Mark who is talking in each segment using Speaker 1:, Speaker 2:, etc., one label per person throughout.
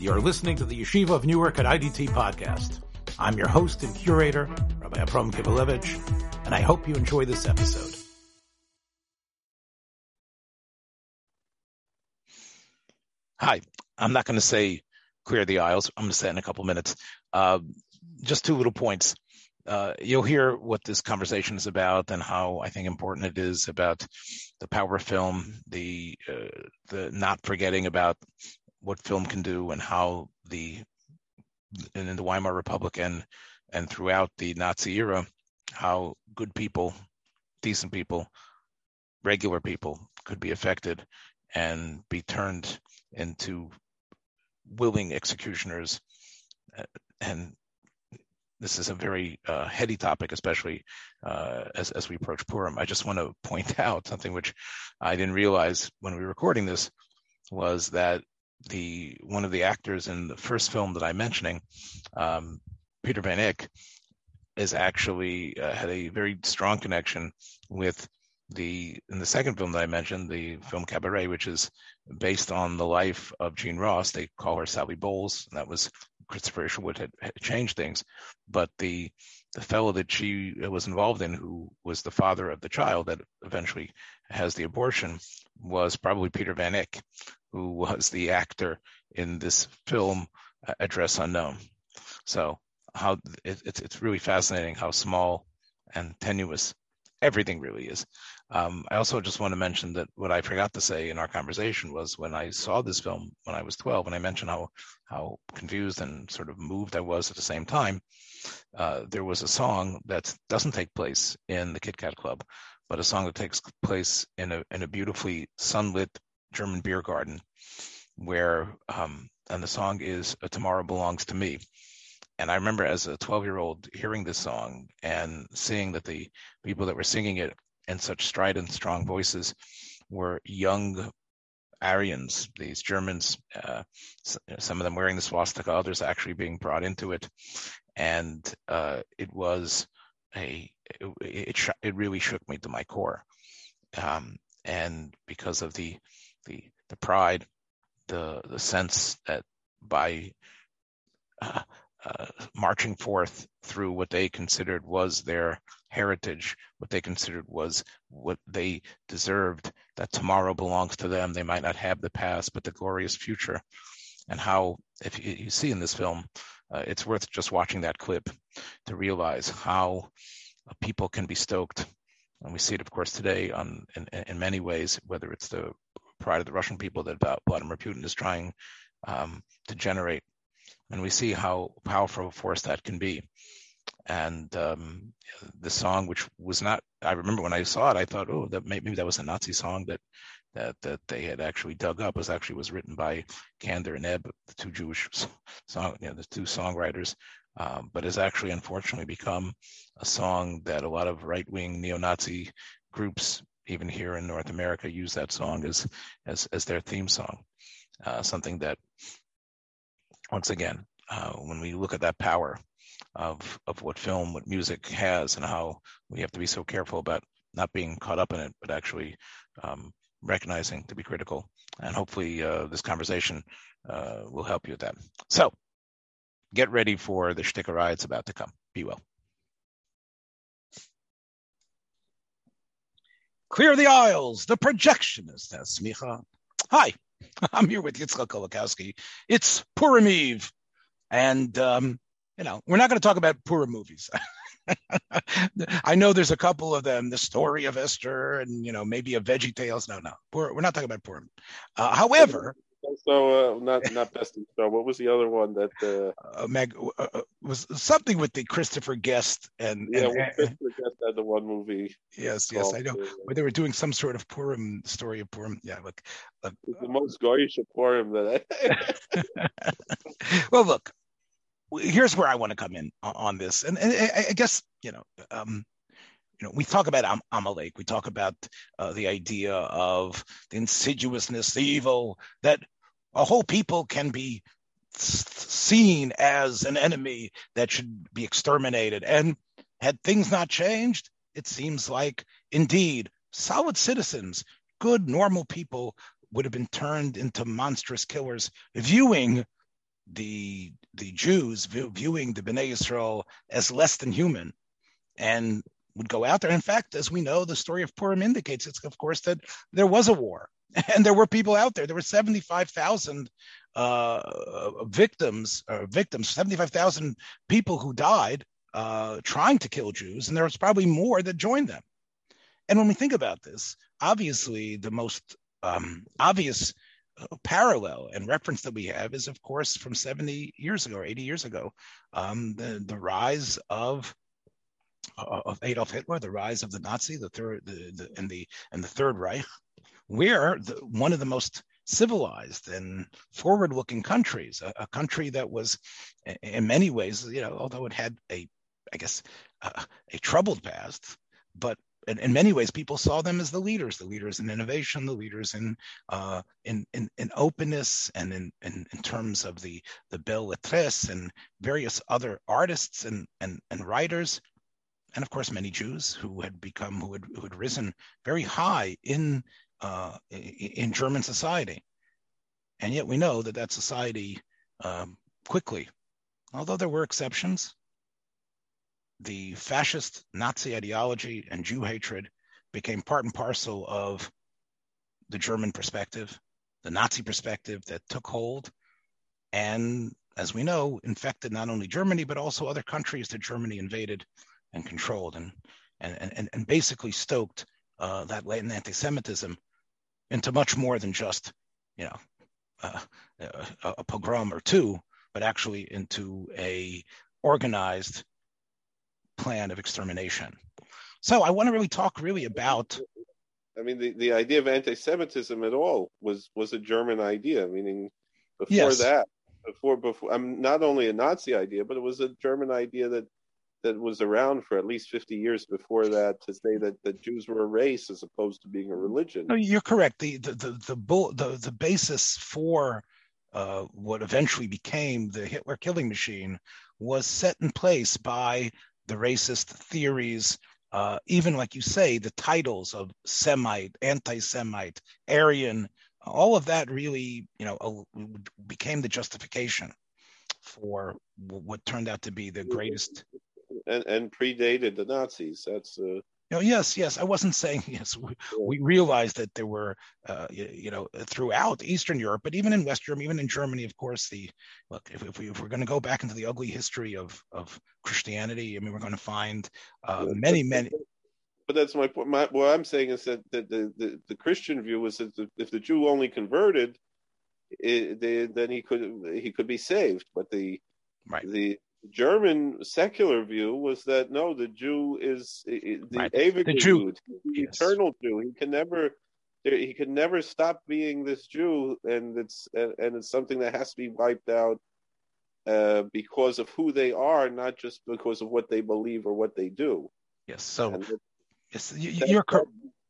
Speaker 1: You're listening to the Yeshiva of Newark at IDT podcast. I'm your host and curator, Rabbi Abram Kibalevich, and I hope you enjoy this episode. Hi, I'm not going to say clear the aisles. I'm going to say in a couple minutes. Uh, just two little points. Uh, you'll hear what this conversation is about and how I think important it is about the power of film, the uh, the not forgetting about what film can do and how the and in the Weimar Republic and and throughout the Nazi era, how good people, decent people, regular people could be affected and be turned into willing executioners. Uh, and this is a very uh, heady topic, especially uh, as, as we approach Purim. I just want to point out something which I didn't realize when we were recording this was that the one of the actors in the first film that I'm mentioning, um, Peter Van Eyck, is actually uh, had a very strong connection with the in the second film that I mentioned, the film Cabaret, which is based on the life of Jean Ross. They call her Sally Bowles. And that was Christopher Isherwood had, had, changed things, but the the fellow that she was involved in, who was the father of the child that eventually has the abortion, was probably Peter Van Eyck, who was the actor in this film Address Unknown. So how it, it's it's really fascinating how small and tenuous everything really is. Um, I also just want to mention that what I forgot to say in our conversation was when I saw this film when I was 12, and I mentioned how how confused and sort of moved I was at the same time. Uh, there was a song that doesn't take place in the Kit Kat Club, but a song that takes place in a in a beautifully sunlit German beer garden, where um, and the song is "Tomorrow Belongs to Me." And I remember as a 12 year old hearing this song and seeing that the people that were singing it in such strident, strong voices were young Aryans, these Germans, uh, some of them wearing the swastika, others actually being brought into it. And uh, it was a, it, it, it, really shook me to my core. Um, and because of the, the, the pride, the, the sense that by uh, uh, marching forth through what they considered was their heritage, what they considered was what they deserved, that tomorrow belongs to them. They might not have the past, but the glorious future. And how, if you, you see in this film, uh, it's worth just watching that clip to realize how people can be stoked. And we see it, of course, today on in, in many ways, whether it's the pride of the Russian people that Vladimir Putin is trying um, to generate and we see how powerful a force that can be. And um, the song, which was not, I remember when I saw it, I thought, oh, that maybe that was a Nazi song that that that they had actually dug up. Was actually was written by Kander and Ebb, the two Jewish song, you know, the two songwriters. Um, but has actually unfortunately become a song that a lot of right-wing neo-Nazi groups, even here in North America, use that song as as as their theme song. Uh, something that once again, uh, when we look at that power of of what film, what music has, and how we have to be so careful about not being caught up in it, but actually um, recognizing to be critical. And hopefully, uh, this conversation uh, will help you with that. So, get ready for the shticker It's about to come. Be well. Clear the aisles. The projectionist has Smicha. Hi. I'm here with Yitzchak Kolakowski. It's Purim Eve, and um, you know we're not going to talk about Purim movies. I know there's a couple of them, the story of Esther, and you know maybe a Veggie Tales. No, no, we're not talking about Purim. Uh, however,
Speaker 2: so uh, not not best in show. What was the other one that
Speaker 1: uh, uh, Meg uh, uh, was something with the Christopher Guest and
Speaker 2: yeah,
Speaker 1: and,
Speaker 2: well, Had the one movie.
Speaker 1: Yes, yes, I know. Uh, Where they were doing some sort of Purim story of Purim. Yeah, look,
Speaker 2: look the most goyish of Purim that
Speaker 1: I. well, look, here's where I want to come in on this, and, and I, I guess you know. Um, you know, we talk about Am- Amalek, we talk about uh, the idea of the insidiousness, the evil, that a whole people can be seen as an enemy that should be exterminated. And had things not changed, it seems like indeed solid citizens, good, normal people would have been turned into monstrous killers, viewing the the Jews view, viewing the Bnei Yisrael as less than human, and would go out there. In fact, as we know, the story of Purim indicates it's of course that there was a war and there were people out there. There were seventy five thousand uh, victims, or victims, seventy five thousand people who died uh, trying to kill Jews, and there was probably more that joined them. And when we think about this, obviously the most um, obvious uh, parallel and reference that we have is, of course, from 70 years ago or 80 years ago, um, the, the rise of uh, of Adolf Hitler, the rise of the Nazi, the third, the, the and the and the Third Reich, we're the, one of the most civilized and forward-looking countries, a, a, country that was, in many ways, you know, although it had a, I guess, uh, a troubled past, but in, in, many ways, people saw them as the leaders, the leaders in innovation, the leaders in uh, in, in, in openness, and in, in, in terms of the the belles lettres and various other artists and, and and writers, and of course many Jews who had become who had who had risen very high in uh, in German society, and yet we know that that society um, quickly, although there were exceptions, the fascist Nazi ideology and Jew hatred became part and parcel of the German perspective, the Nazi perspective that took hold, and as we know, infected not only Germany but also other countries that Germany invaded and controlled, and and and, and basically stoked uh, that latent anti-Semitism into much more than just, you know, uh, a, a pogrom or two, but actually into a organized plan of extermination. So I want to really talk really about.
Speaker 2: I mean, the, the idea of anti-Semitism at all was was a German idea. Meaning, before yes. that, before before, I'm not only a Nazi idea, but it was a German idea that that was around for at least 50 years before that to say that the Jews were a race as opposed to being a religion.
Speaker 1: No, you're correct. The the the the, bull, the, the basis for uh, what eventually became the Hitler killing machine was set in place by the racist theories, uh, even like you say, the titles of Semite, anti-Semite, Aryan, all of that really, you know, became the justification for what turned out to be the greatest
Speaker 2: and, and predated the Nazis. That's uh,
Speaker 1: no, yes, yes. I wasn't saying yes. We, we realized that there were, uh, you, you, know, throughout Eastern Europe, but even in West Europe, even in Germany, of course. The look, if, if, we, if we're going to go back into the ugly history of of Christianity, I mean, we're going to find uh, many, many.
Speaker 2: But that's my point. My, what I'm saying is that, that the, the, the Christian view was that the, if the Jew only converted, it, they, then he could he could be saved. But the
Speaker 1: right.
Speaker 2: the German secular view was that no, the Jew is the right. the Jew, the yes. eternal Jew. He can never he can never stop being this Jew, and it's and, and it's something that has to be wiped out uh, because of who they are, not just because of what they believe or what they do.
Speaker 1: Yes. So, yes, you, are correct.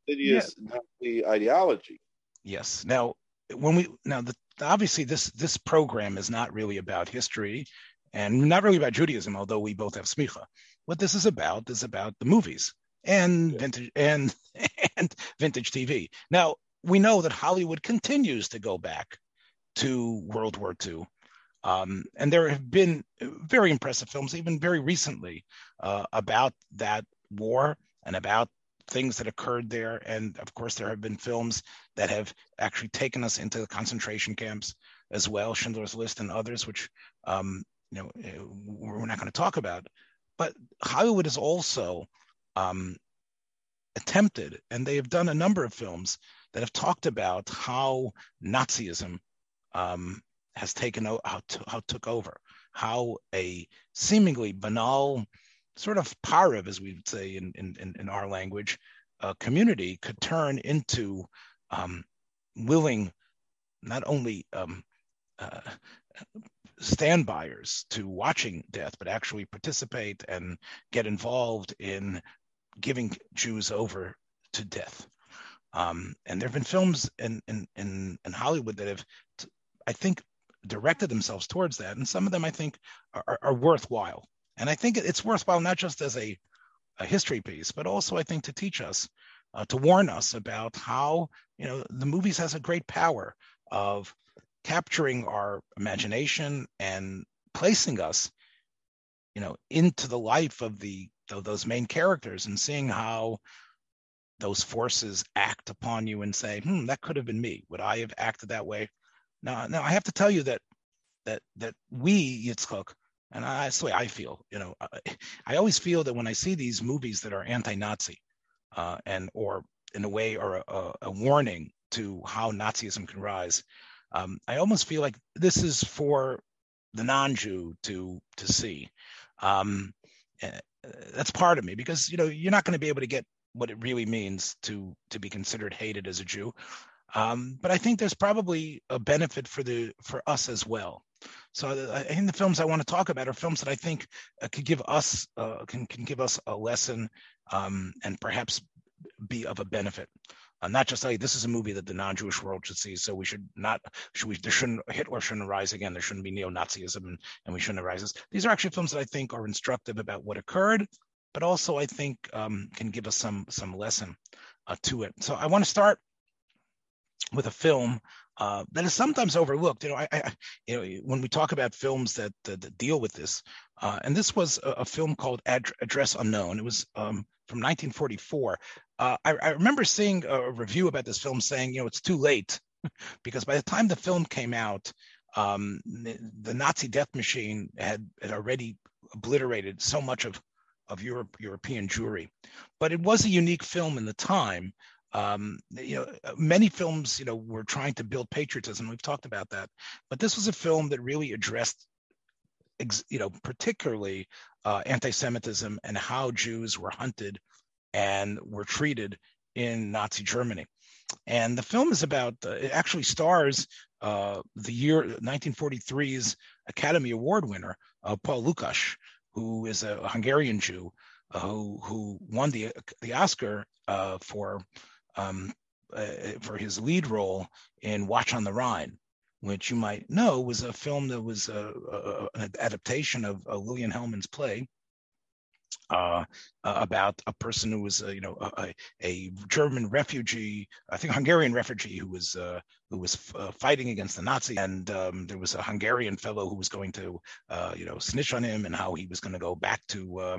Speaker 2: Insidious yeah. the ideology.
Speaker 1: Yes. Now, when we now the obviously this this program is not really about history and not really about Judaism, although we both have smicha. What this is about is about the movies and yeah. vintage and and vintage TV. Now we know that Hollywood continues to go back to World War II. Um, and there have been very impressive films, even very recently, uh, about that war and about things that occurred there. And of course, there have been films that have actually taken us into the concentration camps as well, Schindler's List and others, which um, you know eh, we're not going to talk about. But hollywood has also um, attempted and they have done a number of films that have talked about how nazism um, has taken how, to, how took over how a seemingly banal sort of parav as we would say in, in, in our language a community could turn into um, willing not only um, uh, stand buyers to watching death, but actually participate and get involved in giving Jews over to death. Um, and there have been films in, in, in, in Hollywood that have, I think, directed themselves towards that. And some of them, I think, are, are worthwhile. And I think it's worthwhile not just as a, a history piece, but also, I think, to teach us, uh, to warn us about how, you know, the movies has a great power of capturing our imagination and placing us, you know, into the life of the of those main characters and seeing how those forces act upon you and say, "Hmm, that could have been me. Would I have acted that way?" Now, now I have to tell you that that that we Yitzchak, and I, that's the way I feel. You know, I, I, always feel that when I see these movies that are anti-Nazi, uh, and or in a way are a, a, warning to how Nazism can rise, um, I almost feel like this is for the non-Jew to to see. Um, eh, that's part of me because you know you're not going to be able to get what it really means to to be considered hated as a Jew. Um, but I think there's probably a benefit for the for us as well. So I think the films I want to talk about are films that I think uh, could give us uh, can can give us a lesson um, and perhaps be of a benefit. Uh, not just like this is a movie that the non-Jewish world should see, so we should not should we there shouldn't Hitler shouldn't rise again. There shouldn't be neo-Nazism, and, and we shouldn't arise. These are actually films that I think are instructive about what occurred, but also I think um, can give us some some lesson uh, to it. So I want to start with a film uh, that is sometimes overlooked. You know, I, I, you know, when we talk about films that, that, that deal with this, uh, and this was a, a film called Ad- Address Unknown. It was um, from 1944. Uh, I, I, remember seeing a review about this film saying, you know, it's too late because by the time the film came out, um, the, Nazi death machine had, had already obliterated so much of of Europe, European Jewry. But it was a unique film in the time. Um, you know, many films, you know, were trying to build patriotism. We've talked about that, but this was a film that really addressed, you know, particularly uh, anti-Semitism and how Jews were hunted and were treated in Nazi Germany. And the film is about, uh, it actually stars uh, the year 1943's Academy Award winner, uh, Paul Lukas, who is a Hungarian Jew uh, who who won the the Oscar uh, for um, uh, for his lead role in Watch on the Rhine, which you might know was a film that was an adaptation of Lillian Hellman's play uh, about a person who was, uh, you know, a, a, German refugee, I think Hungarian refugee who was uh, who was uh, fighting against the Nazis, and um, there was a Hungarian fellow who was going to, uh, you know, snitch on him and how he was going to go back to, uh,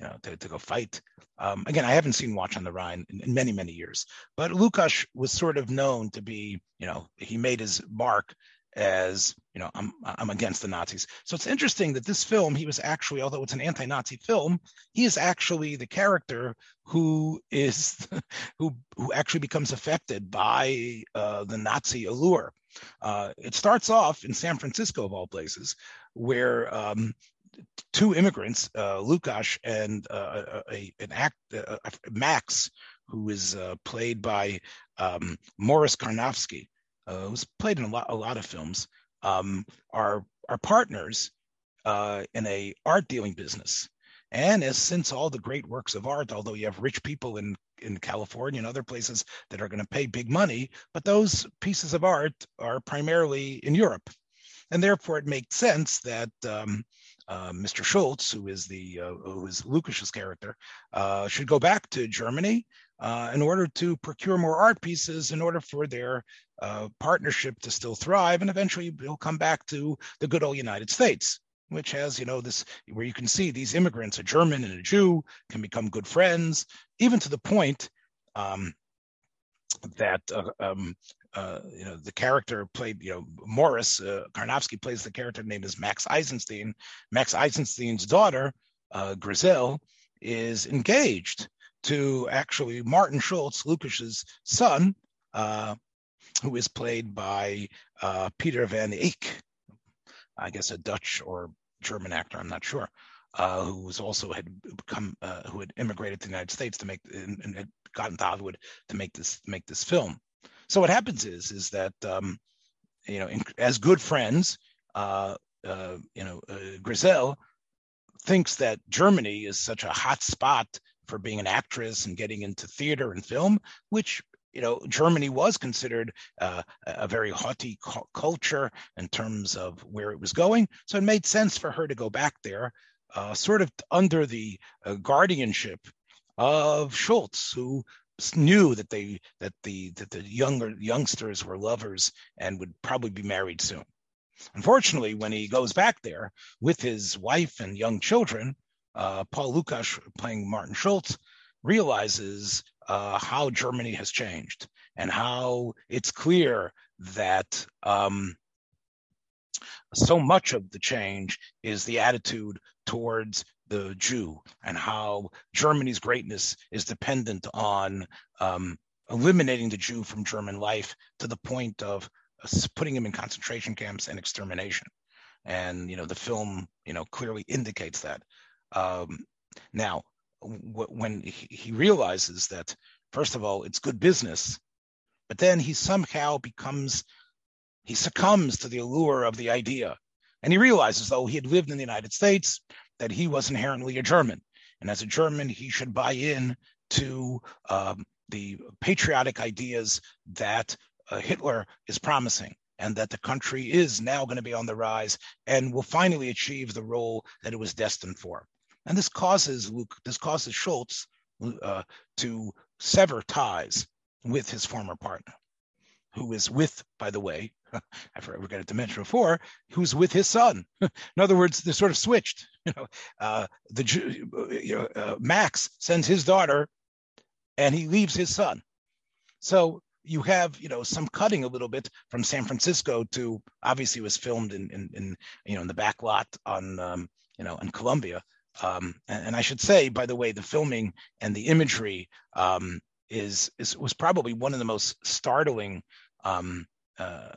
Speaker 1: you know, to, to go fight. Um, again, I haven't seen Watch on the Rhine in, in many many years, but Lukas was sort of known to be, you know, he made his mark as you know I'm I'm against the Nazis. So it's interesting that this film he was actually although it's an anti-Nazi film, he is actually the character who is who who actually becomes affected by uh, the Nazi allure. Uh, it starts off in San Francisco of all places, where um, two immigrants, uh, Lukas and uh, a, an act uh, Max, who is uh, played by um, Morris Carnovsky uh, who's played in a lot, a lot of films, um, are are partners uh, in a art dealing business. And as since all the great works of art, although you have rich people in in California and other places that are going to pay big money, but those pieces of art are primarily in Europe, and therefore it makes sense that um, uh, Mr. Schultz, who is the uh, who is Lukas's character, uh, should go back to Germany uh, in order to procure more art pieces in order for their uh, partnership to still thrive. And eventually he'll come back to the good old United States, which has, you know, this where you can see these immigrants, a German and a Jew, can become good friends, even to the point um, that uh, um, uh, you know the character played you know Morris uh, Carnovsky plays the character named is Max Eisenstein. Max Eisenstein's daughter uh, Griselle is engaged to actually Martin Schultz, Lukas's son, uh, who is played by uh, Peter Van Eyck, I guess a Dutch or German actor, I'm not sure, uh, who was also had become uh, who had immigrated to the United States to make and, and, had gotten to Hollywood to make this make this film. So what happens is is that um, you know in, as good friends, uh, uh, you know Griselle thinks that Germany is such a hot spot for being an actress and getting into theater and film, which you know Germany was considered uh, a very haughty cu- culture in terms of where it was going. So it made sense for her to go back there, uh, sort of under the uh, guardianship of Schultz, who knew that they that the that the younger youngsters were lovers and would probably be married soon. Unfortunately, when he goes back there with his wife and young children, uh, Paul Lukas, playing Martin Schulz, realizes uh, how Germany has changed and how it's clear that um, so much of the change is the attitude towards the Jew and how Germany's greatness is dependent on um, eliminating the Jew from German life to the point of putting him in concentration camps and extermination. And you know the film, you know, clearly indicates that. Um, now, w- when he, realizes that, first of all, it's good business, but then he somehow becomes, he succumbs to the allure of the idea, and he realizes, though he had lived in the United States, that he was inherently a German, and as a German, he should buy in to um, the patriotic ideas that uh, Hitler is promising and that the country is now going to be on the rise and will finally achieve the role that it was destined for. And this causes Luke, this causes Schulz uh, to sever ties with his former partner, who is with, by the way, I forgot to mention before, who's with his son. In other words, they're sort of switched. You know, uh, the know, uh, Max sends his daughter, and he leaves his son. So you have you know some cutting a little bit from San Francisco to obviously was filmed in in, in you know in the back lot on um, you know in Columbia. Um, and, and, I should say, by the way, the filming and the imagery um, is, is was probably one of the most startling um, uh,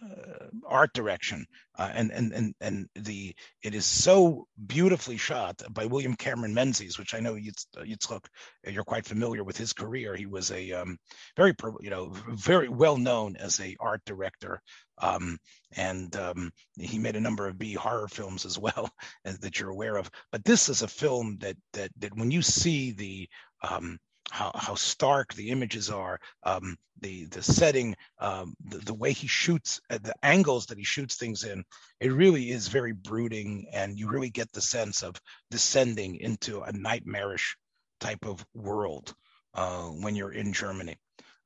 Speaker 1: art direction, uh, and and and and the it is so beautifully shot by William Cameron Menzies, which I know Yitzchok, you're quite familiar with his career. He was a um, very you know very well known as a art director, um, and um, he made a number of B horror films as well that you're aware of. But this is a film that that that when you see the um, how, how stark the images are, um, the the setting, um, the, the, way he shoots, uh, the angles that he shoots things in, it really is very brooding, and you really get the sense of descending into a nightmarish type of world uh, when you're in Germany.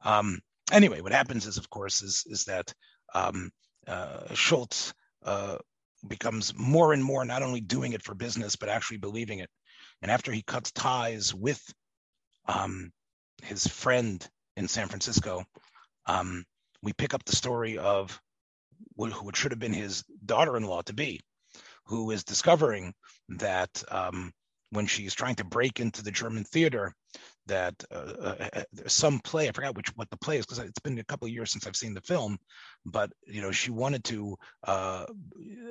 Speaker 1: Um, anyway, what happens is, of course, is is that um, uh, Schulz uh, becomes more and more not only doing it for business but actually believing it. And after he cuts ties with um, his friend in San Francisco, um, we pick up the story of what, what should have been his daughter-in-law to be, who is discovering that um, when she's trying to break into the German theater, that uh, uh, uh some play I forgot which what the play is because it's been a couple of years since I've seen the film, but you know she wanted to uh,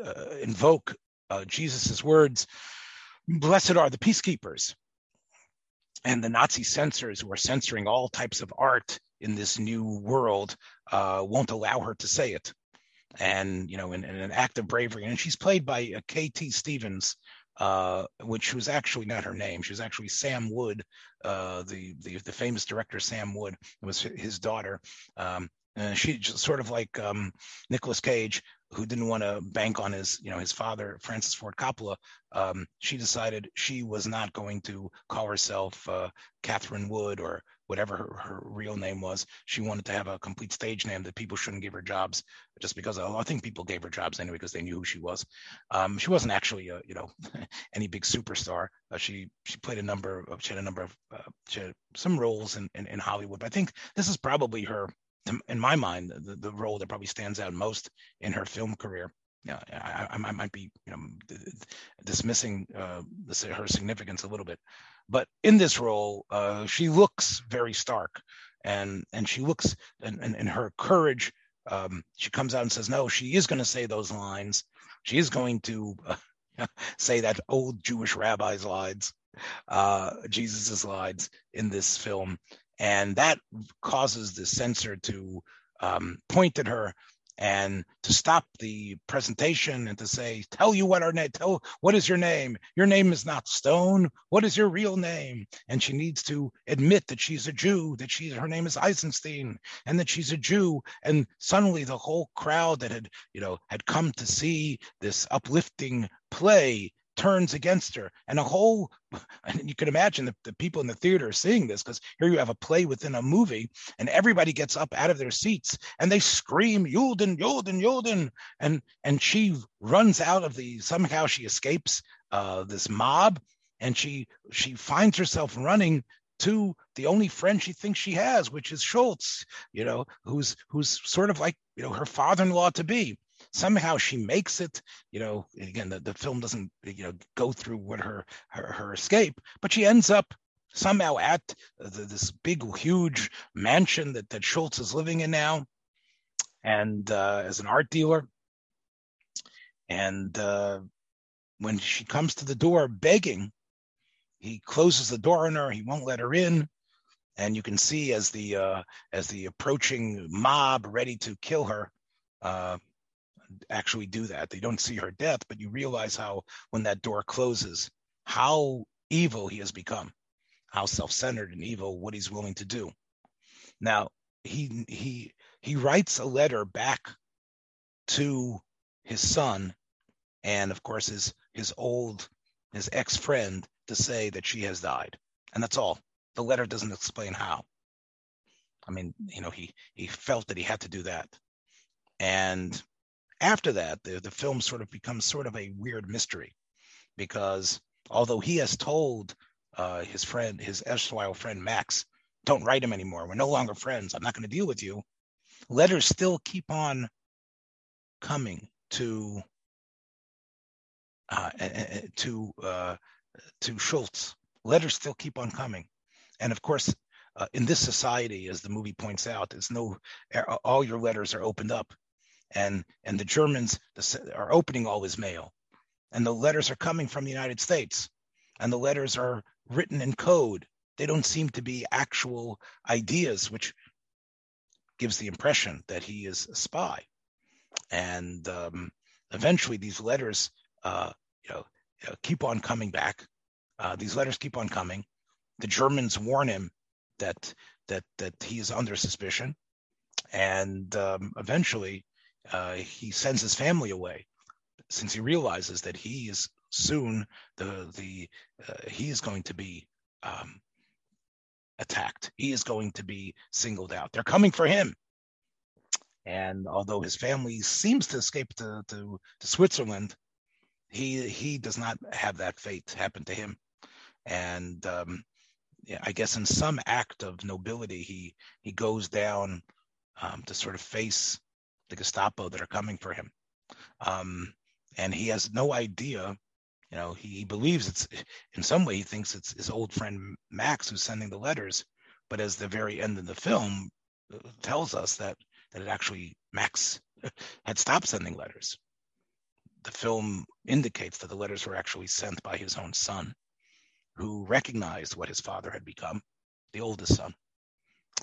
Speaker 1: uh invoke uh, Jesus's words, "Blessed are the peacekeepers," and the Nazi censors who are censoring all types of art in this new world uh, won't allow her to say it. And you know, in, in, an act of bravery, and she's played by uh, K.T. Stevens, uh, which was actually not her name. She was actually Sam Wood, uh, the, the the famous director Sam Wood. Was his daughter. Um, and she just sort of like um, Nicolas Cage, who didn't want to bank on his, you know, his father, Francis Ford Coppola, um, she decided she was not going to call herself uh, Catherine Wood or whatever her, her, real name was. She wanted to have a complete stage name that people shouldn't give her jobs just because I think people gave her jobs anyway because they knew who she was. Um, she wasn't actually, a, you know, any big superstar. Uh, she she played a number of she had a number of uh, some roles in, in, in Hollywood. But I think this is probably her in my mind, the, the role that probably stands out most in her film career. Yeah, I, I, I might be, you know, dismissing uh, her significance a little bit, but in this role, uh, she looks very stark, and and she looks and and, and her courage. Um, she comes out and says, no, she is going to say those lines. She is going to uh, say that old Jewish rabbi's lines, uh, Jesus's lines in this film, and that causes the censor to um, point at her and to stop the presentation and to say, "Tell you what our name. Tell what is your name. Your name is not Stone. What is your real name?" And she needs to admit that she's a Jew. That she's her name is Eisenstein, and that she's a Jew. And suddenly, the whole crowd that had you know had come to see this uplifting play turns against her and a whole and you can imagine the, the people in the theater are seeing this because here you have a play within a movie and everybody gets up out of their seats and they scream Juden, Juden, Juden. And and she runs out of the somehow she escapes uh, this mob and she she finds herself running to the only friend she thinks she has, which is Schultz, you know, who's who's sort of like, you know, her father-in-law to be somehow she makes it you know again the, the film doesn't you know go through what her her, her escape but she ends up somehow at the, this big huge mansion that, that schultz is living in now and uh, as an art dealer. And uh, when she comes to the door begging he closes the door on her he won't let her in and you can see as the uh, as the approaching mob ready to kill her uh, actually do that. They don't see her death, but you realize how when that door closes, how evil he has become, how self-centered and evil, what he's willing to do. Now he he he writes a letter back to his son, and of course his his old his ex-friend to say that she has died, and that's all. The letter doesn't explain how. I mean, you know, he he felt that he had to do that, and after that, the, the film sort of becomes sort of a weird mystery because although he has told uh, his friend, his erstwhile friend Max, don't write him anymore. We're no longer friends. I'm not going to deal with you. Letters still keep on coming to uh, to uh, to Schultz. Letters still keep on coming, and of course, uh, in this society, as the movie points out, there's no all your letters are opened up and and the Germans are opening all his mail, and the letters are coming from the United States, and the letters are written in code. They don't seem to be actual ideas, which gives the impression that he is a spy. And um, eventually, these letters, uh, you know, uh, keep on coming back. Uh, these letters keep on coming. The Germans warn him that that that he is under suspicion, and um, eventually uh, he sends his family away since he realizes that he is soon the the uh, he is going to be um, attacked. He is going to be singled out. They're coming for him. And although his family seems to escape to, to, to Switzerland, he he does not have that fate happen to him. And um, yeah, I guess in some act of nobility, he he goes down um, to sort of face the Gestapo that are coming for him. Um, and he has no idea, you know, he, believes it's in some way he thinks it's his old friend Max who's sending the letters, but as the very end of the film uh, tells us that that it actually Max had stopped sending letters. The film indicates that the letters were actually sent by his own son, who recognized what his father had become, the oldest son,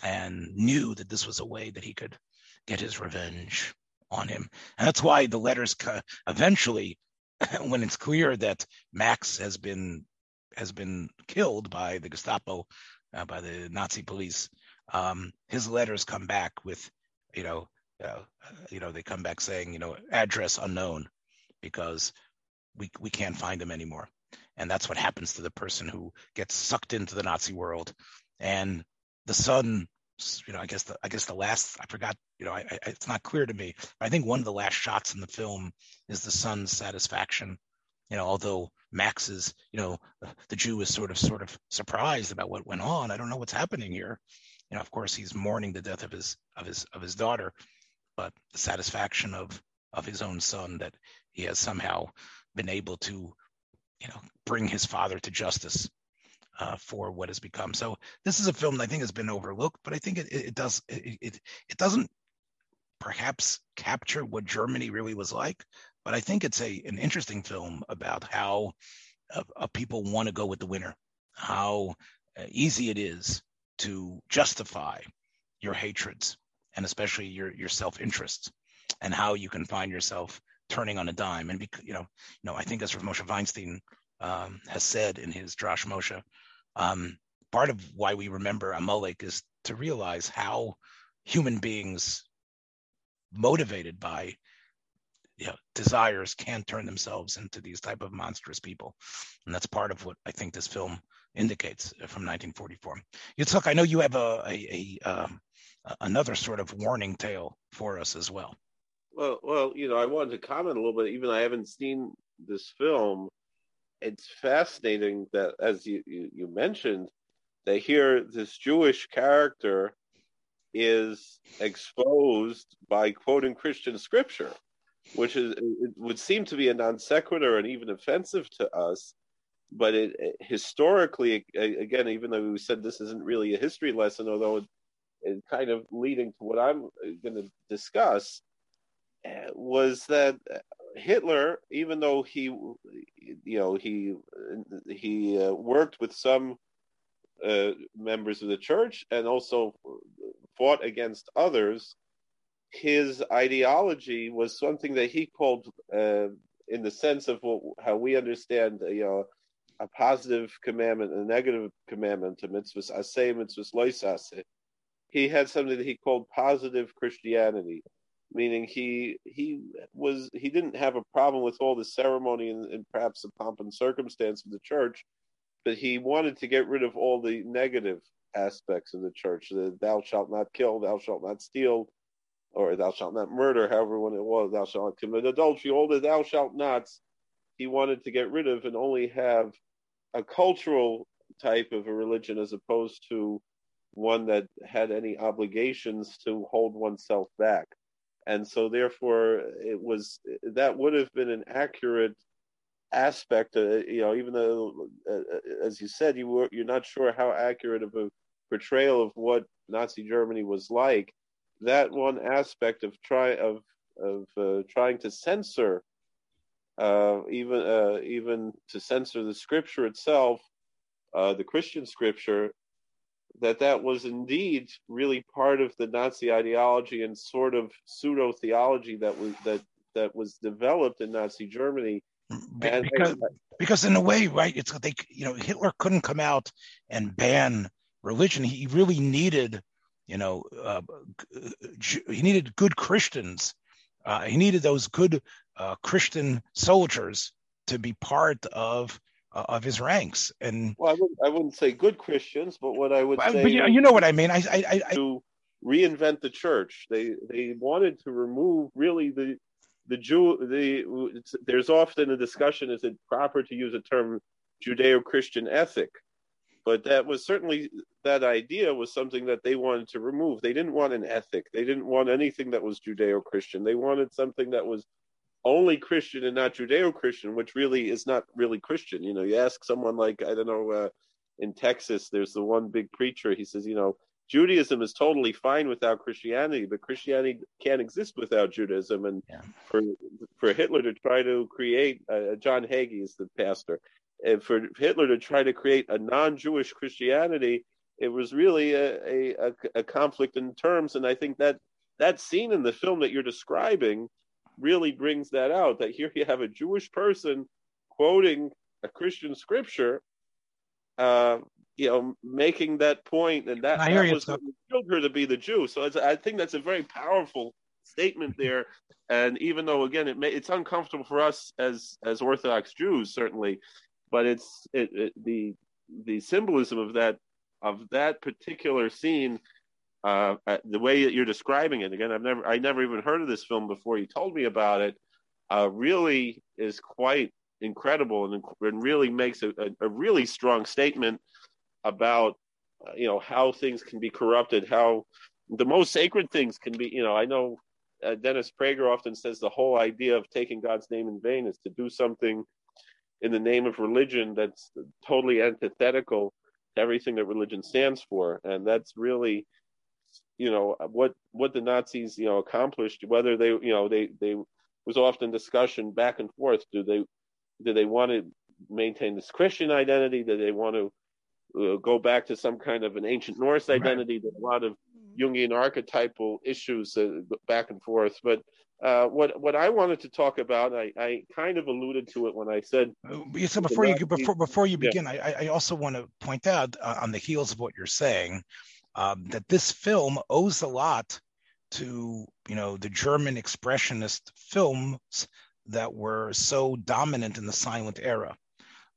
Speaker 1: and knew that this was a way that he could get his revenge on him. And that's why the letters eventually, when it's clear that Max has been has been killed by the Gestapo, uh, by the Nazi police, um, his letters come back with, you know, uh, you know, they come back saying, you know, address unknown, because we we can't find him anymore. And that's what happens to the person who gets sucked into the Nazi world. And the son you know, I guess the I guess the last I forgot, you know, I, I, it's not clear to me. I think one of the last shots in the film is the son's satisfaction. You know, although Max is, you know, the Jew is sort of sort of surprised about what went on. I don't know what's happening here. You know, of course, he's mourning the death of his of his of his daughter, but the satisfaction of of his own son that he has somehow been able to, you know, bring his father to justice uh, for what has become. So this is a film that I think has been overlooked, but I think it, it, does it, it, it doesn't perhaps capture what Germany really was like, but I think it's a an interesting film about how uh, uh, people want to go with the winner, how uh, easy it is to justify your hatreds and especially your your self interests, and how you can find yourself turning on a dime. And you know, you know, I think as Moshe Feinstein um, has said in his Darash Moshe, um, part of why we remember Amalek is to realize how human beings motivated by you know, desires can turn themselves into these type of monstrous people, and that's part of what I think this film indicates from 1944. Yitzhak, I know you have a, a, a um, another sort of warning tale for us as well.
Speaker 2: Well, well, you know, I wanted to comment a little bit. Even I haven't seen this film, it's fascinating that, as you, you, you mentioned, that here this Jewish character is exposed by quoting Christian scripture, which is it would seem to be a non sequitur and even offensive to us. But it, it, historically, again, even though we said this isn't really a history lesson, although it, it kind of leading to what I'm going to discuss, uh, was that Hitler, even though he, you know, he he uh, worked with some uh, members of the church and also fought against others, his ideology was something that he called, uh, in the sense of what, how we understand, you know, a positive commandment and a negative commandment, a mitzvah aseh, mitzvah loisase. He had something that he called positive Christianity, meaning he he was he didn't have a problem with all the ceremony and, and perhaps the pomp and circumstance of the church, but he wanted to get rid of all the negative aspects of the church. The thou shalt not kill, thou shalt not steal, or thou shalt not murder, however when it was, thou shalt not commit adultery, all the thou shalt nots he wanted to get rid of and only have a cultural type of a religion as opposed to one that had any obligations to hold oneself back and so therefore it was that would have been an accurate aspect uh, you know even though uh, uh, as you said you were you're not sure how accurate of a portrayal of what nazi germany was like. That one aspect of try of of uh, trying to censor uh, even uh, even to censor the scripture itself the christian scripture that that was indeed really part of the Nazi ideology and sort of pseudo theology that was that that was developed in Nazi Germany.
Speaker 1: And, because, because in a way, right? It's they you know Hitler couldn't come out and ban religion. He really needed, you know, uh, he needed good Christians. Uh, he needed those good uh, Christian soldiers to be part of uh, of his ranks. And
Speaker 2: well, I wouldn't, I wouldn't say good Christians, but what I would say,
Speaker 1: but you, you know what I mean. I, I, I,
Speaker 2: to reinvent the church. They they wanted to remove really the the Jew. The there's often a discussion: is it proper to use a term Judeo-Christian ethic? But that was certainly that idea was something that they wanted to remove. They didn't want an ethic. They didn't want anything that was Judeo-Christian. They wanted something that was only Christian and not Judeo Christian, which really is not really Christian. You know, you ask someone like, I don't know, uh, in Texas, there's the one big preacher, he says, you know, Judaism is totally fine without Christianity, but Christianity can't exist without Judaism. And yeah. for for Hitler to try to create, uh, John Hagee is the pastor, and for Hitler to try to create a non-Jewish Christianity, it was really a, a, a conflict in terms. And I think that that scene in the film that you're describing really brings that out that here you have a Jewish person quoting a Christian scripture, uh, you know, making that point, and that, that was what killed her to be the Jew. So I think that's a very powerful statement there. And even though, again, it may, it's uncomfortable for us as as Orthodox Jews, certainly, but it's it, it, the the symbolism of that of that particular scene uh, uh, the way that you're describing it again i've never i never even heard of this film before you told me about it uh, really is quite incredible and, and really makes a, a, a, really strong statement about uh, you know how things can be corrupted how the most sacred things can be you know i know uh, dennis prager often says the whole idea of taking god's name in vain is to do something in the name of religion that's totally antithetical to everything that religion stands for. And that's really you know what what the Nazis you know accomplished, whether they you know they they was often discussion back and forth. Do they do they want to maintain this Christian identity? Do they want to uh, go back to some kind of an ancient Norse identity? Right. There's a lot of Jungian archetypal issues uh, back and forth. But uh, what what I wanted to talk about, I, I kind of alluded to it when I said.
Speaker 1: Uh, so before you before before you begin, yeah. I, I also want to point out uh, on the heels of what you're saying um, that this film owes a lot to you know the German expressionist films that were so dominant in the silent era.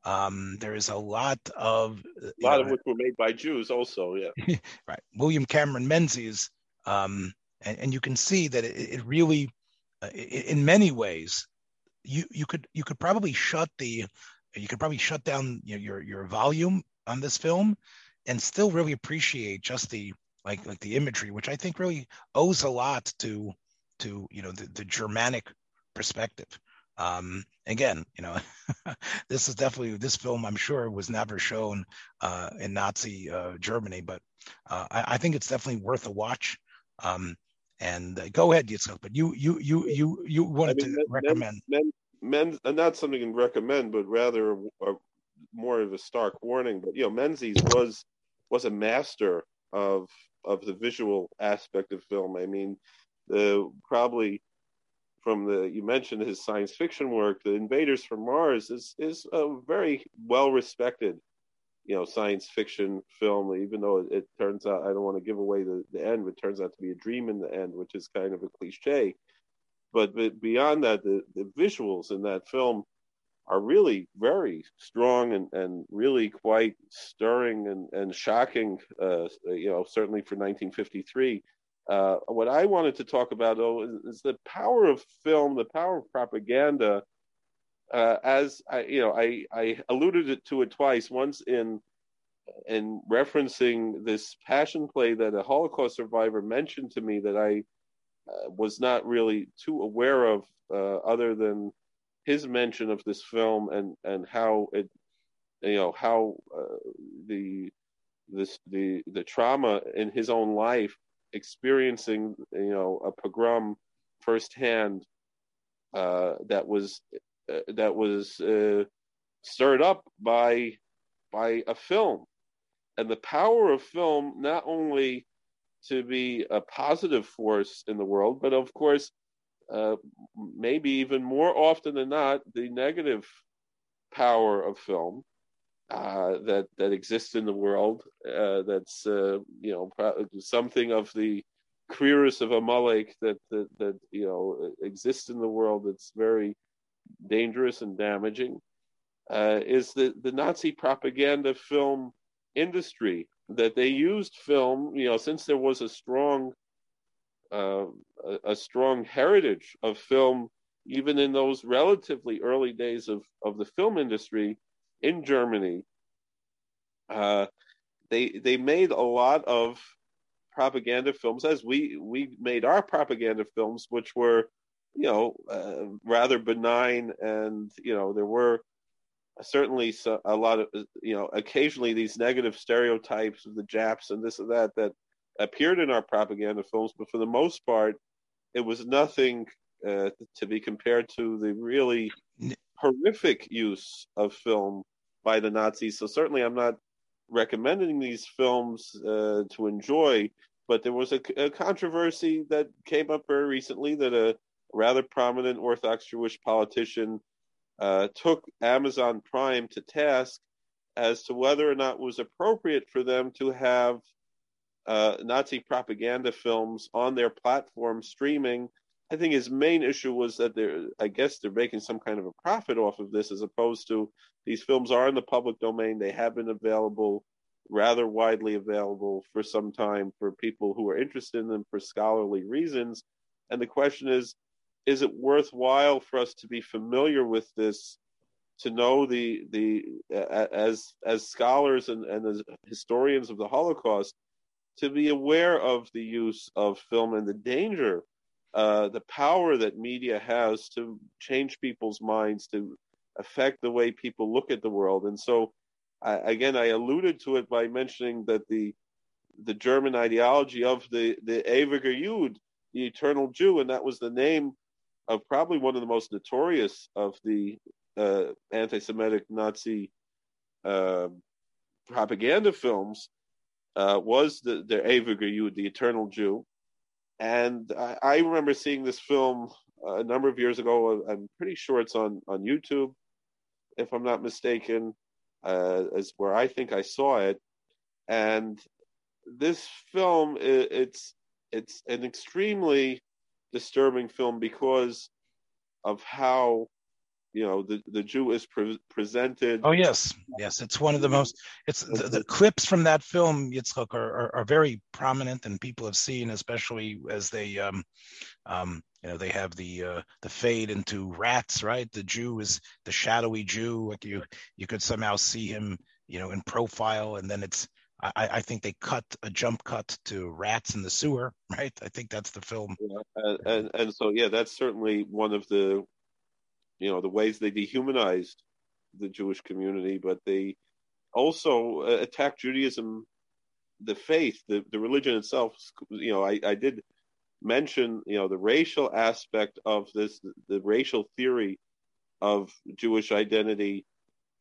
Speaker 1: Um, there is a lot of
Speaker 2: a lot know, of which were made by Jews, also. Yeah,
Speaker 1: right. William Cameron Menzies, um, and, and you can see that it, it really, uh, in many ways, you you could you could probably shut the you could probably shut down your your, your volume on this film and still really appreciate just the like like the imagery, which I think really owes a lot to to you know the, the Germanic perspective. Um, again, you know, this is definitely this film. I'm sure was never shown uh, in Nazi uh, Germany, but uh, I, I, think it's definitely worth a watch. Um, and uh, go ahead, Yitzhak. But you you you you you wanted I mean, to men, recommend
Speaker 2: men, men, men, not something to recommend, but rather a, more of a stark warning. But you know, Menzies was was a master of of the visual aspect of film. I mean, the probably from the you mentioned his science fiction work, The Invaders from Mars is is a very well respected, you know, science fiction film. Even though it, it, turns out I don't want to give away the, the end, but it turns out to be a dream in the end, which is kind of a cliche. But, but beyond that, the, the visuals in that film are really very strong and, and really quite stirring and, and shocking, uh, you know, certainly for 1953. Uh, what I wanted to talk about, though, is, is, the power of film, the power of propaganda. Uh, as I, you know, I, I alluded to it twice. Once in in referencing this passion play that a Holocaust survivor mentioned to me that I uh, was not really too aware of, uh, other than his mention of this film and and how it, you know, how uh, the this the the trauma in his own life experiencing you know a pogrom firsthand uh, that was uh, that was uh, stirred up by by a film. And the power of film not only to be a positive force in the world but of course uh, maybe even more often than not the negative power of film uh, that that exists in the world. Uh, that's uh, you know something of the queerest of Amalek that, that that you know exists in the world. That's very dangerous and damaging. Uh, is the the Nazi propaganda film industry that they used film. You know, since there was a strong uh, a, a strong heritage of film even in those relatively early days of, of the film industry, in Germany, uh, they they made a lot of propaganda films, as we we made our propaganda films, which were you know uh, rather benign, and you know there were certainly a lot of you know occasionally these negative stereotypes of the Japs and this and that that appeared in our propaganda films, but for the most part, it was nothing uh, to be compared to the really horrific use of film by the Nazis. So certainly, I'm not recommending these films uh, to enjoy. But there was a, a, controversy that came up very recently that a rather prominent Orthodox Jewish politician uh, took Amazon Prime to task as to whether or not it was appropriate for them to have uh, Nazi propaganda films on their platform streaming I think his main issue was that they're, I guess they're making some kind of a profit off of this as opposed to these films are in the public domain. They have been available, rather widely available for some time for people who are interested in them for scholarly reasons. And the question is, is it worthwhile for us to be familiar with this, to know the the as as scholars and, and as historians of the Holocaust, to be aware of the use of film and the danger uh, the power that media has to change people's minds, to affect the way people look at the world. And so, I, again, I alluded to it by mentioning that the the German ideology of the the Ewiger Jude, the eternal Jew, and that was the name of probably one of the most notorious of the uh, anti-Semitic Nazi uh, propaganda films, uh, was the the Ewiger Jude, the eternal Jew, and I, I remember seeing this film a number of years ago. I'm pretty sure it's on on YouTube, if I'm not mistaken, uh, is where I think I saw it. And this film, it, it's it's an extremely disturbing film because of how you know the the Jew is pre- presented.
Speaker 1: Oh yes, yes, it's one of the most. It's the, the clips from that film Yitzchak are, are, are very prominent, and people have seen, especially as they um, um, you know they have the uh, the fade into rats, right? The Jew is the shadowy Jew. Like you you could somehow see him, you know, in profile, and then it's I, I, think they cut a jump cut to rats in the sewer, right? I think that's the film.
Speaker 2: Yeah, and, and, and so yeah, that's certainly one of the you know the ways they dehumanized the Jewish community, but they also uh, attacked Judaism, the faith, the, the religion itself. You know, I, I did mention you know the racial aspect of this, the, racial theory of Jewish identity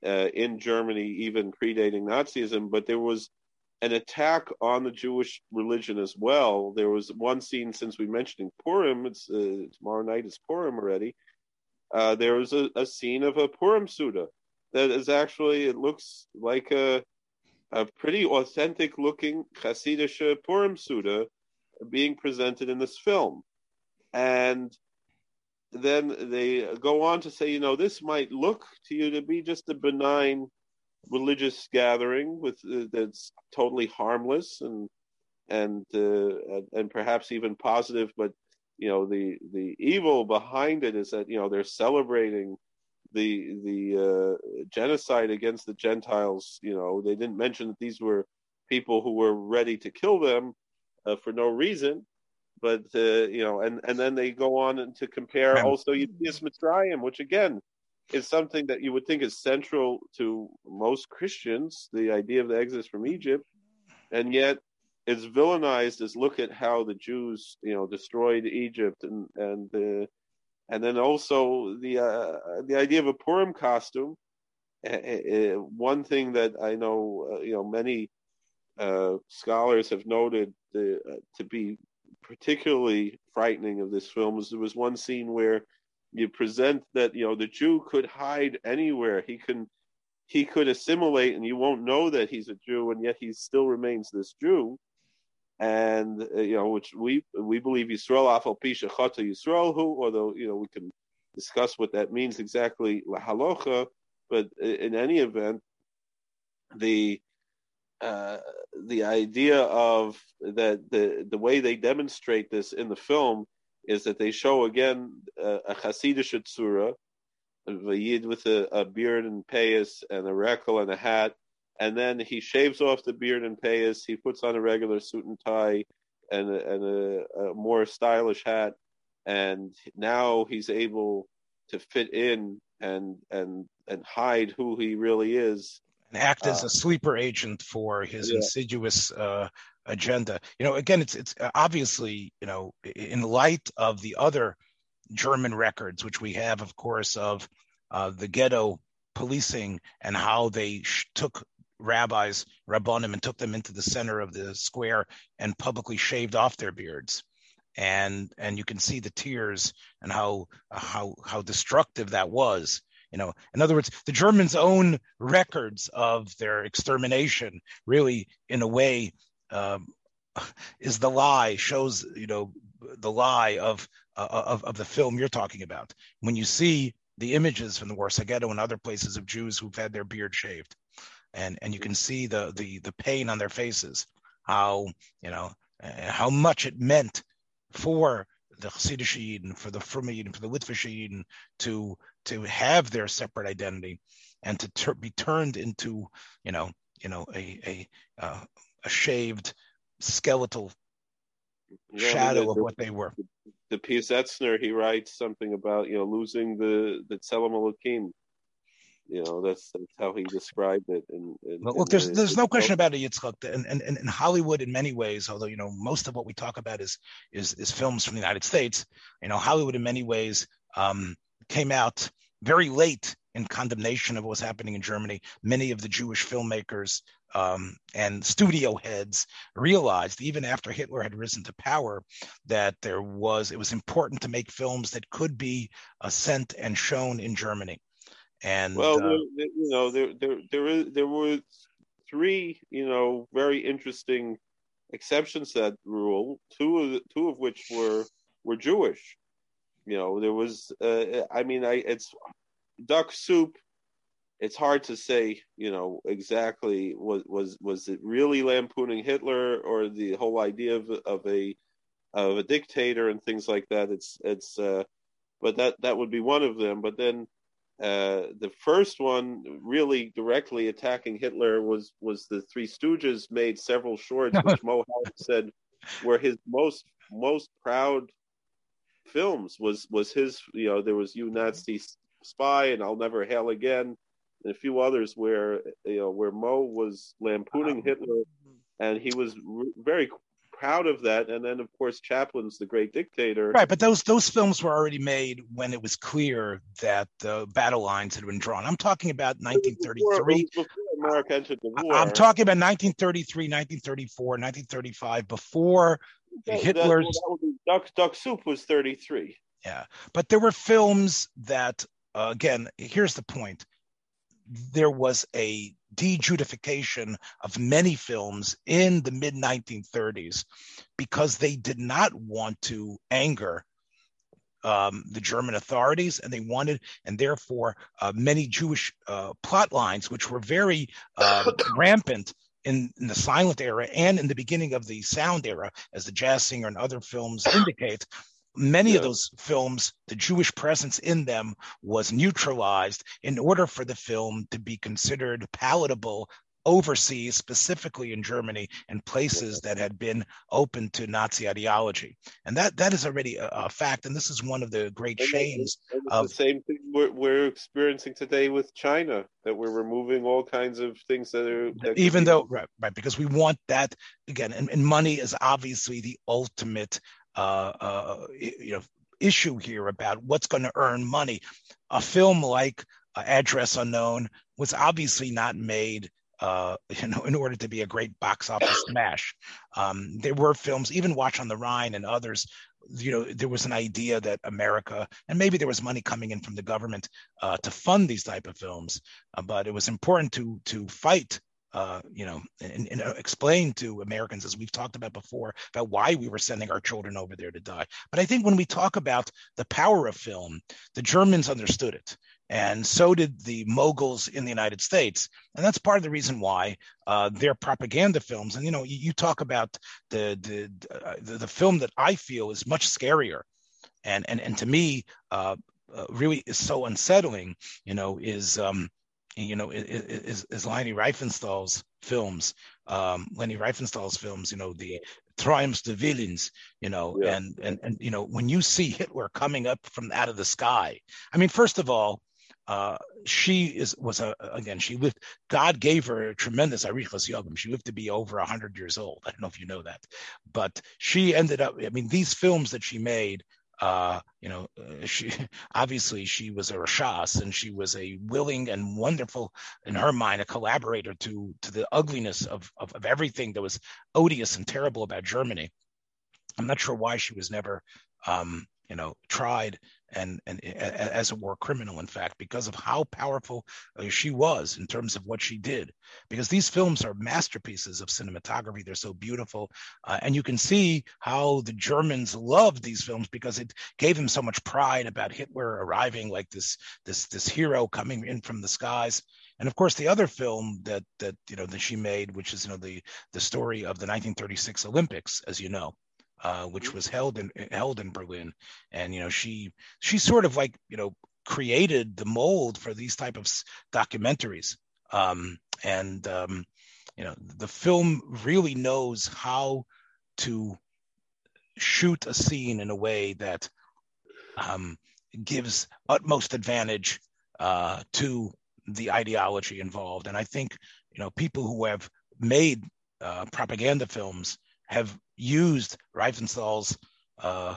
Speaker 2: uh, in Germany, even predating Nazism. But there was an attack on the Jewish religion as well. There was one scene since we mentioned Purim. It's uh, tomorrow night is Purim already uh, there was a, a, scene of a Purim Seudah that is actually, it looks like a, a pretty authentic looking Hasidic Purim Seudah being presented in this film. And then they go on to say, you know, this might look to you to be just a benign religious gathering with uh, that's totally harmless and and uh, and perhaps even positive, but you know the the evil behind it is that you know they're celebrating the the uh, genocide against the Gentiles. You know they didn't mention that these were people who were ready to kill them uh, for no reason, but uh, you know and and then they go on to compare also Yetzias Mitzrayim, which again is something that you would think is central to most Christians, the idea of the exodus from Egypt, and yet it's villainized as look at how the Jews, you know, destroyed Egypt and and uh, and then also the uh, the idea of a Purim costume. Uh, one thing that I know, you know, many scholars have noted the, to be particularly frightening of this film is there was one scene where you present that you know the Jew could hide anywhere. He can he could assimilate and you won't know that he's a Jew and yet he still remains this Jew and uh, you know, which we we believe Yisrael afal pisha chata Yisrael who, although you know we can discuss what that means exactly lahalocha, but in any event, the uh, the idea of that the the way they demonstrate this in the film is that they show again uh, a Hasidic tzura, a yid with a, a beard and payas and a rekel and a hat, and then he shaves off the beard and payas. He puts on a regular suit and tie and a, and a, a more stylish hat, and now he's able to fit in and and and hide who he really is
Speaker 1: and act as uh, a sleeper agent for his yeah. insidious uh, agenda. You know, again, it's it's obviously you know in light of the other German records, which we have, of course, of uh, the ghetto policing and how they sh- took rabbis, rabbonim, and took them into the center of the square and publicly shaved off their beards. And and you can see the tears and how how how destructive that was. You know, in other words, the Germans' own records of their extermination really, in a way, um, is the lie. Shows you know the lie of, uh, of of the film you're talking about. When you see the images from the Warsaw Ghetto and other places of Jews who've had their beard shaved, and and you can see the the the pain on their faces, how you know how much it meant for the Hasidic and for the Fruma and for the Litvish to to have their separate identity and to ter- be turned into you know you know a a uh, a shaved skeletal yeah, shadow the, of what they were.
Speaker 2: The, the Piaseczner, he writes something about you know losing the the Tselem Elokim, you know, that's that's how he described it. And, and
Speaker 1: look, there's there's no question about it, Yitzchak. And, and and in Hollywood, in many ways, although you know most of what we talk about is is is films from the United States. You know, Hollywood in many ways um, came out very late in condemnation of what was happening in Germany. Many of the Jewish filmmakers um, and studio heads realized, even after Hitler had risen to power, that there was it was important to make films that could be uh, sent and shown in Germany. And
Speaker 2: well, uh, you know, there there there is there were three, you know, very interesting exceptions to that rule. Two of the, two of which were were Jewish. You know, there was. Uh, I mean, I it's duck soup. It's hard to say, you know, exactly was was was it really lampooning Hitler or the whole idea of of a of a dictator and things like that. It's it's, uh, but that that would be one of them. But then uh, the first one, really directly attacking Hitler, was was the Three Stooges made several shorts, which Moe said were his most most proud films. Was was his you know there was you Nazi spy and I'll never Heil again, and a few others where you know where Moe was lampooning Hitler, and he was very proud of that. And then, of course, Chaplin's the great dictator.
Speaker 1: Right, but those those films were already made when it was clear that the battle lines had been drawn. I'm talking about 1933. Before America entered the war. I'm talking about 1933, 1934, 1935, before that, Hitler's. That, that
Speaker 2: Duck, Duck Soup was 33.
Speaker 1: Yeah, but there were films that, uh, again, here's the point there was a dejudification of many films in the mid 1930s because they did not want to anger um, the German authorities, and they wanted, and therefore, uh, many Jewish uh, plot lines, which were very uh, rampant in, in, the silent era and in the beginning of the sound era, as the Jazz Singer and other films indicate, many yeah. of those films, the Jewish presence in them was neutralized in order for the film to be considered palatable overseas, specifically in Germany and places that had been open to Nazi ideology. And that that is already a, a fact. And this is one of the great and shames of
Speaker 2: the same thing we're, we're, experiencing today with China, that we're removing all kinds of things that are that
Speaker 1: even though right, right, because we want that again, and, and money is obviously the ultimate uh, uh, you know issue here about what's going to earn money. A film like uh, Address Unknown was obviously not made. Uh, you know, in order to be a great box office smash, um, there were films, even Watch on the Rhine and others. You know, there was an idea that America, and maybe there was money coming in from the government uh, to fund these type of films, uh, but it was important to to fight uh, you know, and, and, uh, explain to Americans, as we've talked about before, about why we were sending our children over there to die. But I think when we talk about the power of film, the Germans understood it. And so did the moguls in the United States. And that's part of the reason why uh, their propaganda films, and you know, you, you talk about the, the, uh, the, the, film that I feel is much scarier. And, and, and to me, uh, really is so unsettling, you know, is um, you know, is, is Leni Riefenstahl's films, um, Leni Riefenstahl's films, you know, the Triumphs des Willens, you know, yeah. and, and, and, you know, when you see Hitler coming up from out of the sky, I mean, first of all, uh, she is was a again she lived god gave her a tremendous arichas yamim she lived to be over 100 years old i don't know if you know that but she ended up i mean these films that she made uh, you know, uh, she obviously she was a Rashas and she was a willing and wonderful, in her mind, a collaborator to to the ugliness of, of, of everything that was odious and terrible about Germany. I'm not sure why she was never, um, you know, tried and, and as a war criminal, in fact, because of how powerful uh, she was in terms of what she did. Because these films are masterpieces of cinematography; they're so beautiful, uh, and you can see how the Germans loved these films because it gave them so much pride about Hitler arriving like this this this hero coming in from the skies. And of course, the other film that that you know that she made, which is you know the the story of the 1936 Olympics, as you know, uh, which mm-hmm. was held in held in Berlin, and you know she she sort of like you know created the mold for these type of documentaries, um, and um, you know the film really knows how to shoot a scene in a way that um, gives utmost advantage uh, to the ideology involved, and I think you know people who have made uh, propaganda films have used Riefenstahl's uh,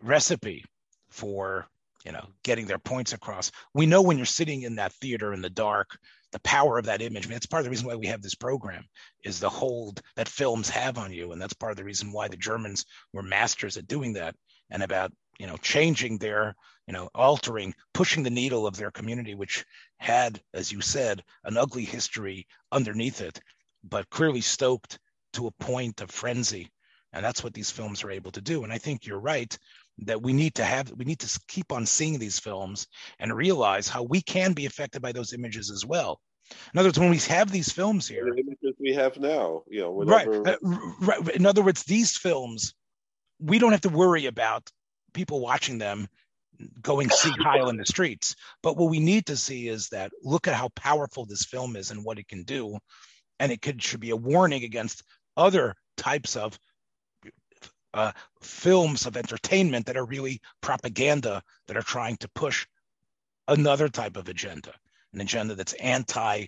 Speaker 1: recipe for you know getting their points across. We know when you're sitting in that theater in the dark, the power of that image. I mean, it's part of the reason why we have this program is the hold that films have on you, and that's part of the reason why the Germans were masters at doing that and about you know changing their you know altering pushing the needle of their community which had as you said an ugly history underneath it but clearly stoked to a point of frenzy. And that's what these films are able to do. And I think you're right that we need to have we need to keep on seeing these films and realize how we can be affected by those images as well. In other words, when we have these films here,
Speaker 2: the images we have now, you know,
Speaker 1: whatever... right, uh, right. In other words, these films, we don't have to worry about people watching them going see Heil in the streets. But what we need to see is that look at how powerful this film is and what it can do, and it could should be a warning against other types of uh, films of entertainment that are really propaganda that are trying to push another type of agenda, an agenda that's anti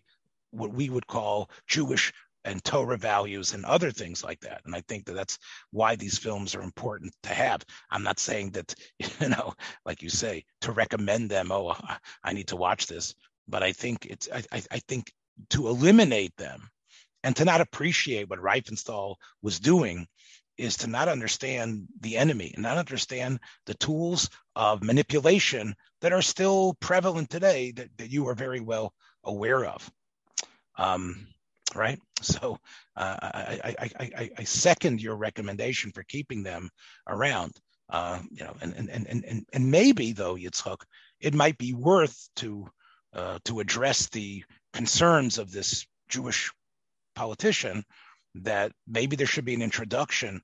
Speaker 1: what we would call Jewish and Torah values and other things like that. And I think that that's why these films are important to have. I'm not saying that, you know, like you say, to recommend them. Oh, I need to watch this, but I think it's. I, I think to eliminate them and to not appreciate what Riefenstahl was doing is to not understand the enemy and not understand the tools of manipulation that are still prevalent today that, that you are very well aware of. Um, right? So uh, I, I, I, I, second your recommendation for keeping them around. Uh, you know, and, and, and, and, and maybe though, Yitzhak, it might be worth to, uh, to address the concerns of this Jewish politician that maybe there should be an introduction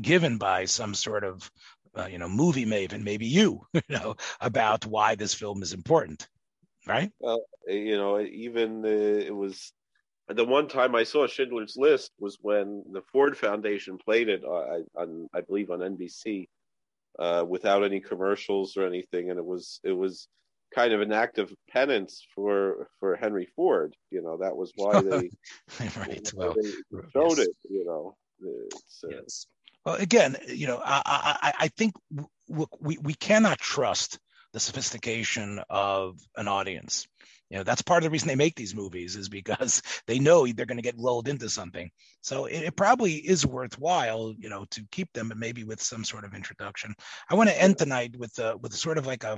Speaker 1: given by some sort of uh, you know movie maven maybe you you know about why this film is important right?
Speaker 2: Well you know even it was the one time i saw schindler's list was when the ford foundation played it uh, on i believe on nbc uh, without any commercials or anything and it was it was kind of an act of penance for for Henry Ford. You know, that was why they, right. well, they showed yes. it. You know,
Speaker 1: uh, yes. Well, again, you know, I I, I think we we cannot trust the sophistication of an audience. You know, that's part of the reason they make these movies is because they know they're going to get lulled into something. So it, it, probably is worthwhile, you know, to keep them, but maybe with some sort of introduction. I want to end tonight with uh, with sort of like a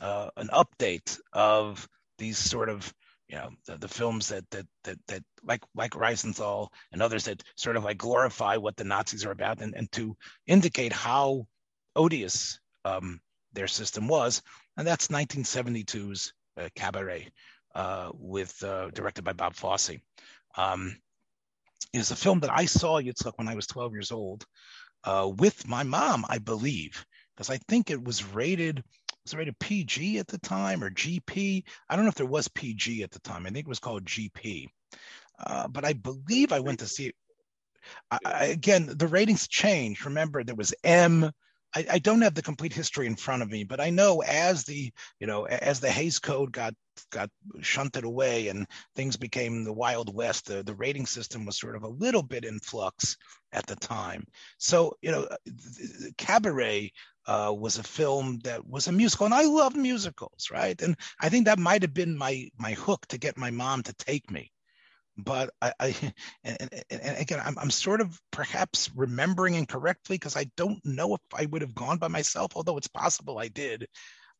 Speaker 1: uh, an update of these sort of you know the, the, films that that that that like like Riefenstahl and others that sort of like glorify what the Nazis are about and, and to indicate how odious um, their system was, and that's 1972's uh, Cabaret, uh, with uh, directed by Bob Fosse. Um, is a film that I saw Yitzhak when I was 12 years old uh, with my mom, I believe, because I think it was rated was rated PG at the time or GP? I don't know if there was PG at the time. I think it was called GP. Uh, but I believe I went to see it. I, I, again, the ratings changed. Remember, there was M. I, I don't have the complete history in front of me, but I know as the you know as the Hays Code got got shunted away and things became the Wild West, the, the rating system was sort of a little bit in flux at the time. So you know, Cabaret uh, was a film that was a musical, and I love musicals, right? And I think that might have been my my hook to get my mom to take me. But I, I and, and, again, I'm, I'm sort of perhaps remembering incorrectly because I don't know if I would have gone by myself, although it's possible I did.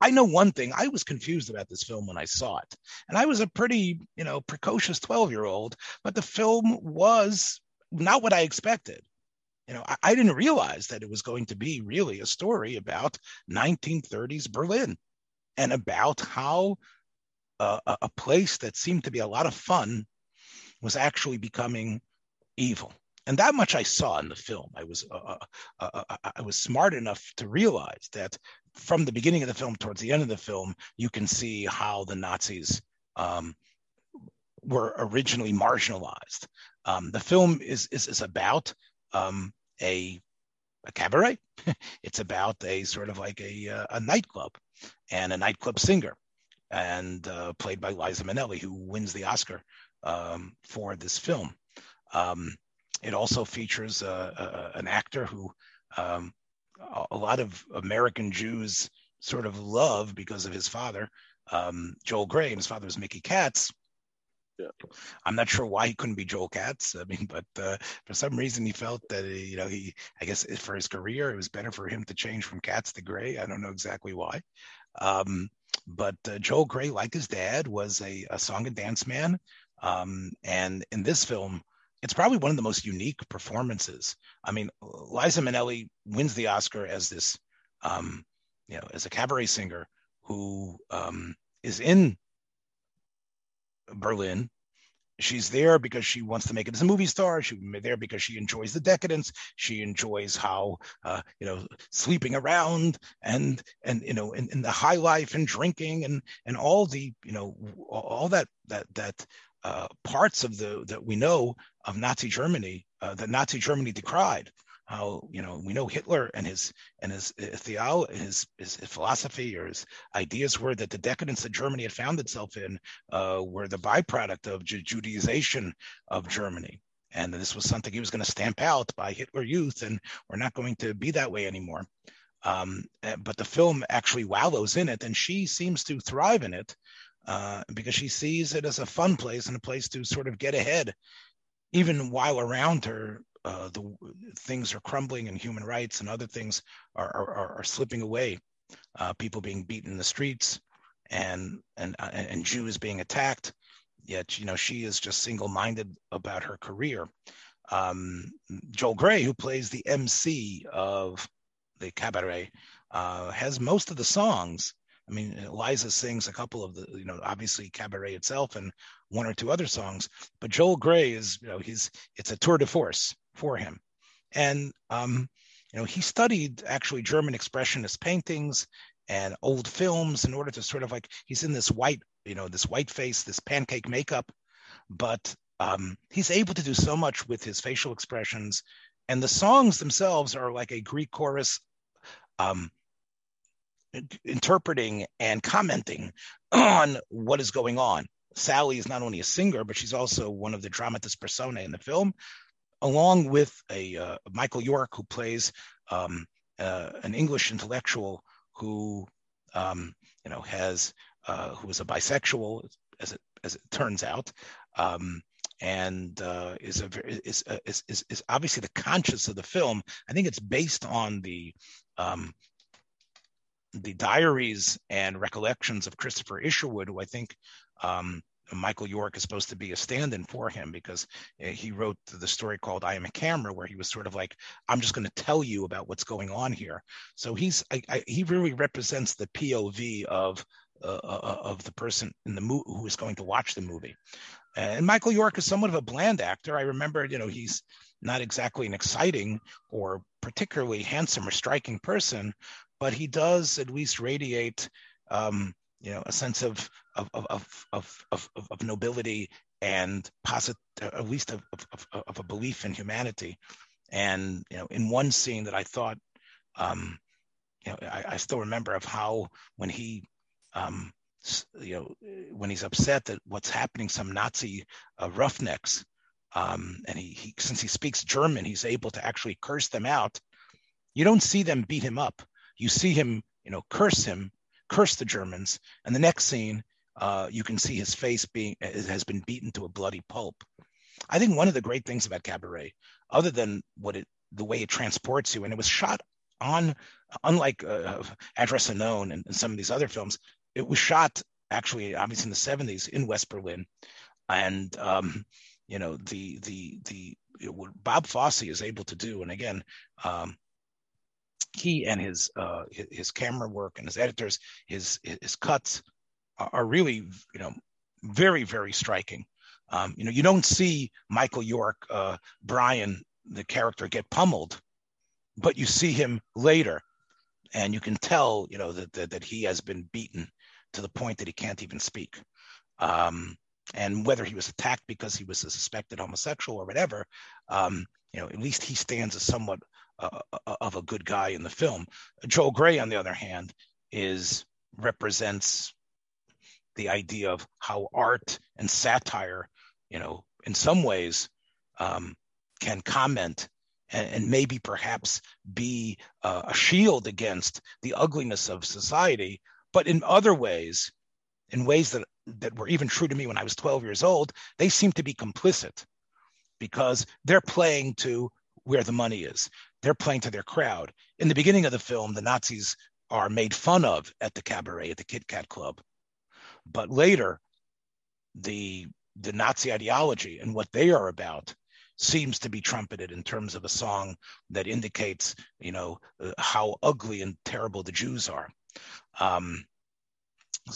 Speaker 1: I know one thing. I was confused about this film when I saw it, and I was a pretty, you know, precocious 12 year old. But the film was not what I expected you know, I, I, didn't realize that it was going to be really a story about 1930s Berlin and about how uh, a place that seemed to be a lot of fun was actually becoming evil. And that much I saw in the film. I was uh, uh, uh, uh I was smart enough to realize that from the beginning of the film towards the end of the film, you can see how the Nazis um, were originally marginalized. Um, the film is, is, is about um, a a cabaret. it's about a sort of like a uh, a nightclub and a nightclub singer, and uh, played by Liza Minnelli, who wins the Oscar um, for this film. Um, it also features uh, an actor who um, a lot of American Jews sort of love because of his father, um, Joel Grey. His father was Mickey Katz, yeah. I'm not sure why he couldn't be Joel Katz. I mean, but uh, for some reason he felt that he, you know he I guess for his career it was better for him to change from Katz to Grey. I don't know exactly why. Um, but uh, Joel Grey, like his dad, was a, a song and dance man. Um, and in this film, it's probably one of the most unique performances. I mean, Liza Minnelli wins the Oscar as this, um, you know, as a cabaret singer who um, is in Berlin she's there because she wants to make it as a movie star. She's there because she enjoys the decadence. She enjoys how uh, you know sleeping around and and you know in, in, the high life and drinking and and all the you know all that that that uh, parts of the that we know of Nazi Germany uh, that Nazi Germany decried how you know we know Hitler and his and his theolo- his, his, his philosophy or his ideas were that the decadence that Germany had found itself in uh, were the byproduct of Judaization of Germany, and this was something he was going to stamp out by Hitler Youth, and we're not going to be that way anymore. Um, eh, but the film actually wallows in it, and she seems to thrive in it uh, because she sees it as a fun place and a place to sort of get ahead, even while around her uh, the things are crumbling and human rights and other things are, are, are slipping away. Uh, people being beaten in the streets and and uh, and Jews being attacked. Yet you know she is just single-minded about her career. Um, Joel Grey, who plays the MC of the cabaret, uh, has most of the songs I mean, Eliza sings a couple of the, you know, obviously Cabaret itself and one or two other songs, but Joel Grey is, you know, he's, it's a tour de force for him. And, um, you know, he studied actually German expressionist paintings and old films in order to sort of like, he's in this white, you know, this white face, this pancake makeup, but um, he's able to do so much with his facial expressions. And the songs themselves are like a Greek chorus um, interpreting and commenting on what is going on. Sally is not only a singer, but she's also one of the dramatis personae in the film, along with a uh, Michael York who plays um, uh, an English intellectual who um, you know has uh, who is a bisexual, as it as it turns out. Um, and uh, is a is, uh, is, is is obviously the conscience of the film. I think it's based on the um, the diaries and recollections of Christopher Isherwood, who I think um, Michael York is supposed to be a stand-in for him because eh, he wrote the story called "I Am a Camera," where he was sort of like, "I'm just going to tell you about what's going on here." So he's I, I, he really represents the POV of uh, uh, uh, of the person in the movie who is going to watch the movie. And Michael York is somewhat of a bland actor. I remember, you know, he's not exactly an exciting or particularly handsome or striking person, but he does at least radiate, um, you know, a sense of of of of of, of nobility and posit- at least of, of, of, a belief in humanity. And you know, in one scene that I thought, um, you know, I, I still remember of how when he, um, you know, when he's upset that what's happening, some Nazi uh, roughnecks, um, and he, he since he speaks German, he's able to actually curse them out. You don't see them beat him up you see him, you know, curse him, curse the Germans, and the next scene, uh, you can see his face being has been beaten to a bloody pulp. I think one of the great things about Cabaret, other than what it the way it transports you, and it was shot on, unlike uh, Address Unknown and, and some of these other films, it was shot actually obviously in the 70s in West Berlin, and um, you know the the the what Bob Fosse is able to do, and again, um, he and his uh, his camera work and his editors, his his cuts are really you know very very striking. Um, you know, you don't see Michael York, uh, Brian, the character, get pummeled, but you see him later, and you can tell you know that that, that he has been beaten to the point that he can't even speak. Um, and whether he was attacked because he was a suspected homosexual or whatever, um, you know, at least he stands as somewhat uh, uh, of a good guy in the film. Joel Grey, on the other hand, is represents the idea of how art and satire, you know, in some ways, um, can comment and, and, maybe perhaps be uh, a shield against the ugliness of society. But in other ways, in ways that that were even true to me when I was 12 years old, they seem to be complicit because they're playing to where the money is they're playing to their crowd. In the beginning of the film, the Nazis are made fun of at the cabaret, at the Kit Kat Club. But later, the the Nazi ideology and what they are about seems to be trumpeted in terms of a song that indicates, you know, uh, how ugly and terrible the Jews are. Um,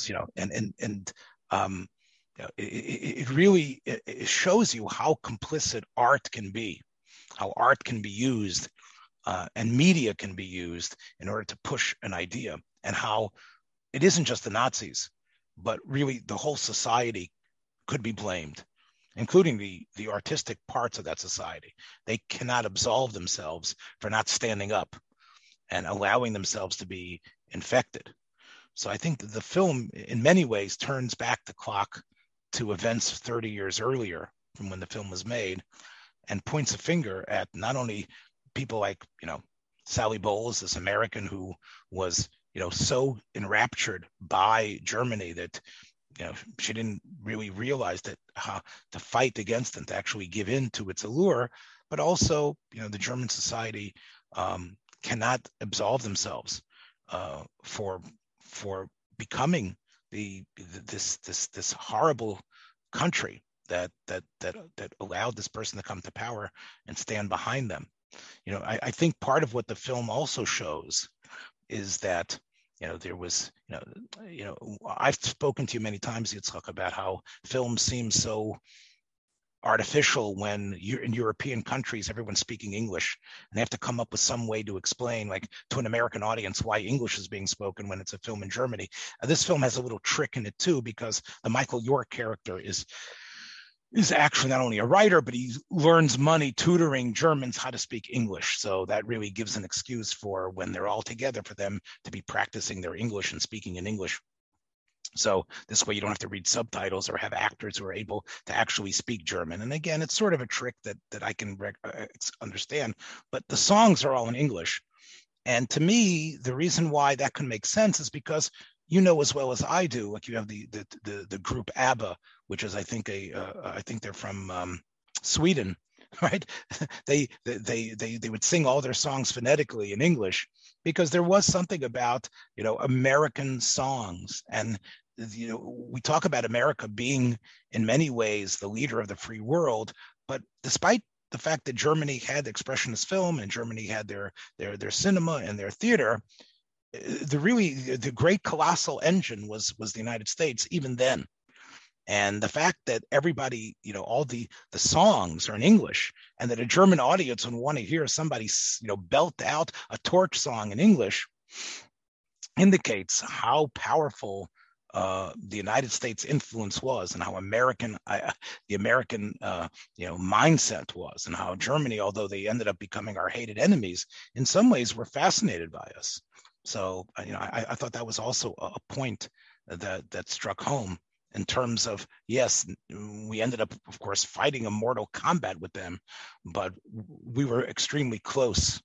Speaker 1: you know, and and and um, it, it, really it shows you how complicit art can be, how art can be used, uh, and media can be used in order to push an idea, and how it isn't just the Nazis, but really the whole society could be blamed including the the artistic parts of that society. They cannot absolve themselves for not standing up and allowing themselves to be infected. So I think that the film, in many ways, turns back the clock to events 30 years earlier from when the film was made, and points a finger at not only people like you know Sally Bowles, this American who was you know so enraptured by Germany that you know she didn't really realize that how to fight against and to actually give in to its allure. But also you know the german society um, cannot absolve themselves uh, for for becoming the this this this horrible country that that that that allowed this person to come to power and stand behind them you know I, I think part of what the film also shows is that you know there was you know you know i've spoken to you many times talk about how film seems so artificial when you're in european countries everyone's speaking english and they have to come up with some way to explain like to an american audience why english is being spoken when it's a film in germany. Uh, this film has a little trick in it too because the michael york character is is actually not only a writer, but he learns money tutoring Germans how to speak English. So that really gives an excuse for when they're all together for them to be practicing their English and speaking in English. So this way you don't have to read subtitles or have actors who are able to actually speak German. And again, it's sort of a trick that that I can uh, understand, but the songs are all in English. And to me, the reason why that can make sense is because you know as well as I do, like you have the the the, the group ABBA, which is I think a uh, I think they're from um, Sweden, right? they they they they would sing all their songs phonetically in English because there was something about you know American songs and you know we talk about America being in many ways the leader of the free world, but despite the fact that Germany had expressionist film and Germany had their their their cinema and their theater, the really the great colossal engine was was the United States even then. And the fact that everybody, you know, all the the songs are in English, and that a German audience would want to hear somebody, you know, belt out a torch song in English, indicates how powerful uh, the United States influence was, and how American uh, the American uh, you know mindset was, and how Germany, although they ended up becoming our hated enemies, in some ways were fascinated by us. So you know, I, I thought that was also a point that that struck home in terms of yes, we ended up, of course, fighting a mortal combat with them, but we were extremely close.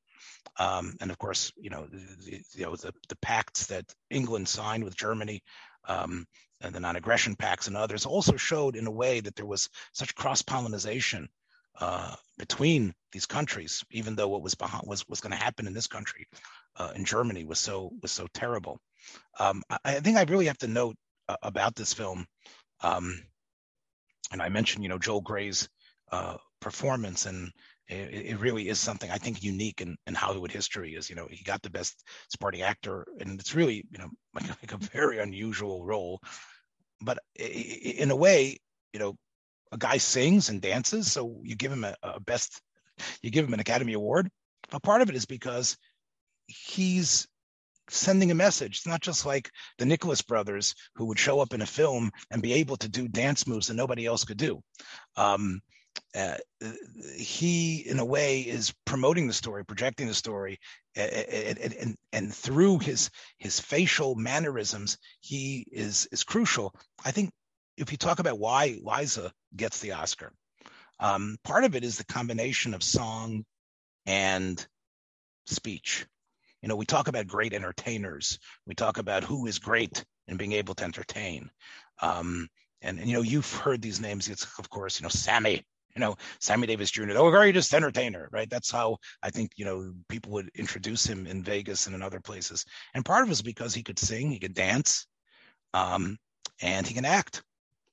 Speaker 1: Um, and of course, you know, the, you know the, the pacts that England signed with Germany, um, and the non-aggression pacts and others also showed in a way that there was such cross-pollination uh, between these countries, even though what was behind was was going to happen in this country, uh, in Germany, was so was so terrible. Um, I, I, think I really have to note uh, about this film, um, and I mentioned you know Joel Grey's uh, performance, and it, it, really is something I think unique in, in Hollywood history. Is you know he got the best supporting actor, and it's really you know like, like a very unusual role, but in a way, you know a guy sings and dances, so you give him a, a best, you give him an Academy Award. A part of it is because he's sending a message. It's not just like the Nicholas brothers who would show up in a film and be able to do dance moves that nobody else could do. Um, uh, he, in a way, is promoting the story, projecting the story, and, and, and through his his facial mannerisms, he is is crucial. I think if you talk about why Liza gets the Oscar, um, part of it is the combination of song and speech. You know, we talk about great entertainers. We talk about who is great in being able to entertain. Um, and, and, you know, you've heard these names. It's of course, you know, Sammy. You know, Sammy Davis Jr., the greatest entertainer, right? That's how I think you know people would introduce him in Vegas and in other places. And part of it is because he could sing, he could dance, um, and he can act.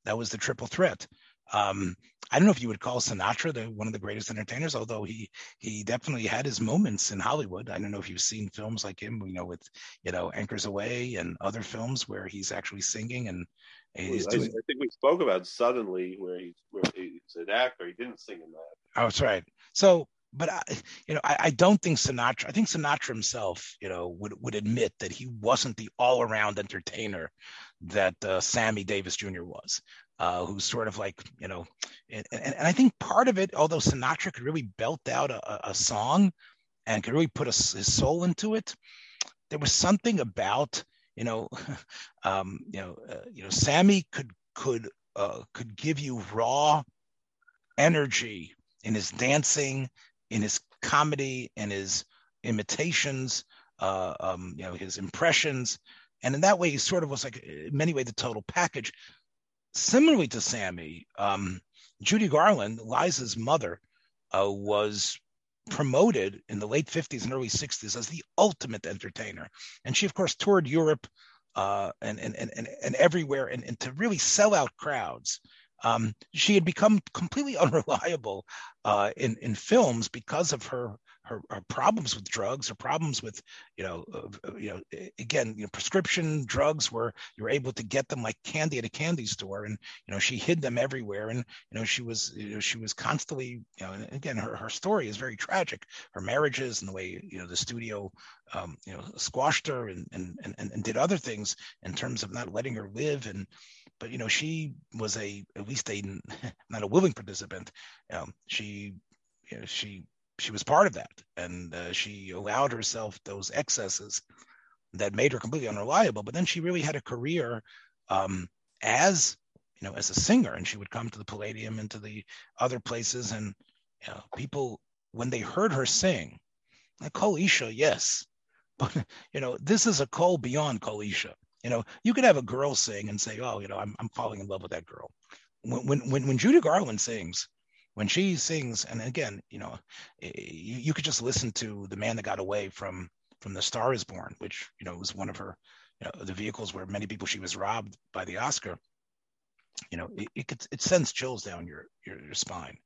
Speaker 1: That was the triple threat. Um, I don't know if you would call Sinatra the one of the greatest entertainers, although he he definitely had his moments in Hollywood. I don't know if you've seen films like him, you know, with you know Anchors Aweigh and other films where he's actually singing and
Speaker 2: he's I, doing. I think we spoke about suddenly where he's where he's an actor. He didn't sing in that.
Speaker 1: Oh, that's right. So but I, you know, I, I, don't think Sinatra. I think Sinatra himself, you know, would would admit that he wasn't the all around entertainer that uh, Sammy Davis Jr. was, uh, who's sort of like, you know, and, and, and, I think part of it, although Sinatra could really belt out a, a song and could really put a, his soul into it, there was something about, you know, um, you know, uh, you know, Sammy could could uh, could give you raw energy in his dancing in his comedy in his imitations, uh, um, you know, his impressions. And in that way, he sort of was like, in many ways, the total package. Similarly to Sammy, um, Judy Garland, Liza's mother, uh, was promoted in the late 50s and early 60s as the ultimate entertainer. And she, of course, toured Europe uh, and, and, and, and everywhere and, and to really sell out crowds. Um, she had become completely unreliable uh, in in films because of her, her, problems with drugs, her problems with you know uh, you know again you know prescription drugs where you're able to get them like candy at a candy store, and you know she hid them everywhere, and you know she was you know she was constantly you know again her her story is very tragic, her marriages and the way you know the studio um, you know squashed her and, and and and did other things in terms of not letting her live and but you know she was a at least a not a willing participant um, she you know, she she was part of that. And uh, she allowed herself those excesses that made her completely unreliable. But then she really had a career um, as you know as a singer. And she would come to the palladium and to the other places. And you know, people when they heard her sing like kol isha, yes. But you know this is a call beyond kol isha you know, you could have a girl sing and say, "Oh, you know, I'm I'm falling in love with that girl." When when when, when Judy Garland sings, when she sings, and again, you know, you, you could just listen to "The Man That Got Away" from from "The Star Is Born," which you know was one of her, you know, the vehicles where many people she was robbed by the Oscar. You know, it it, it sends chills down your, your your spine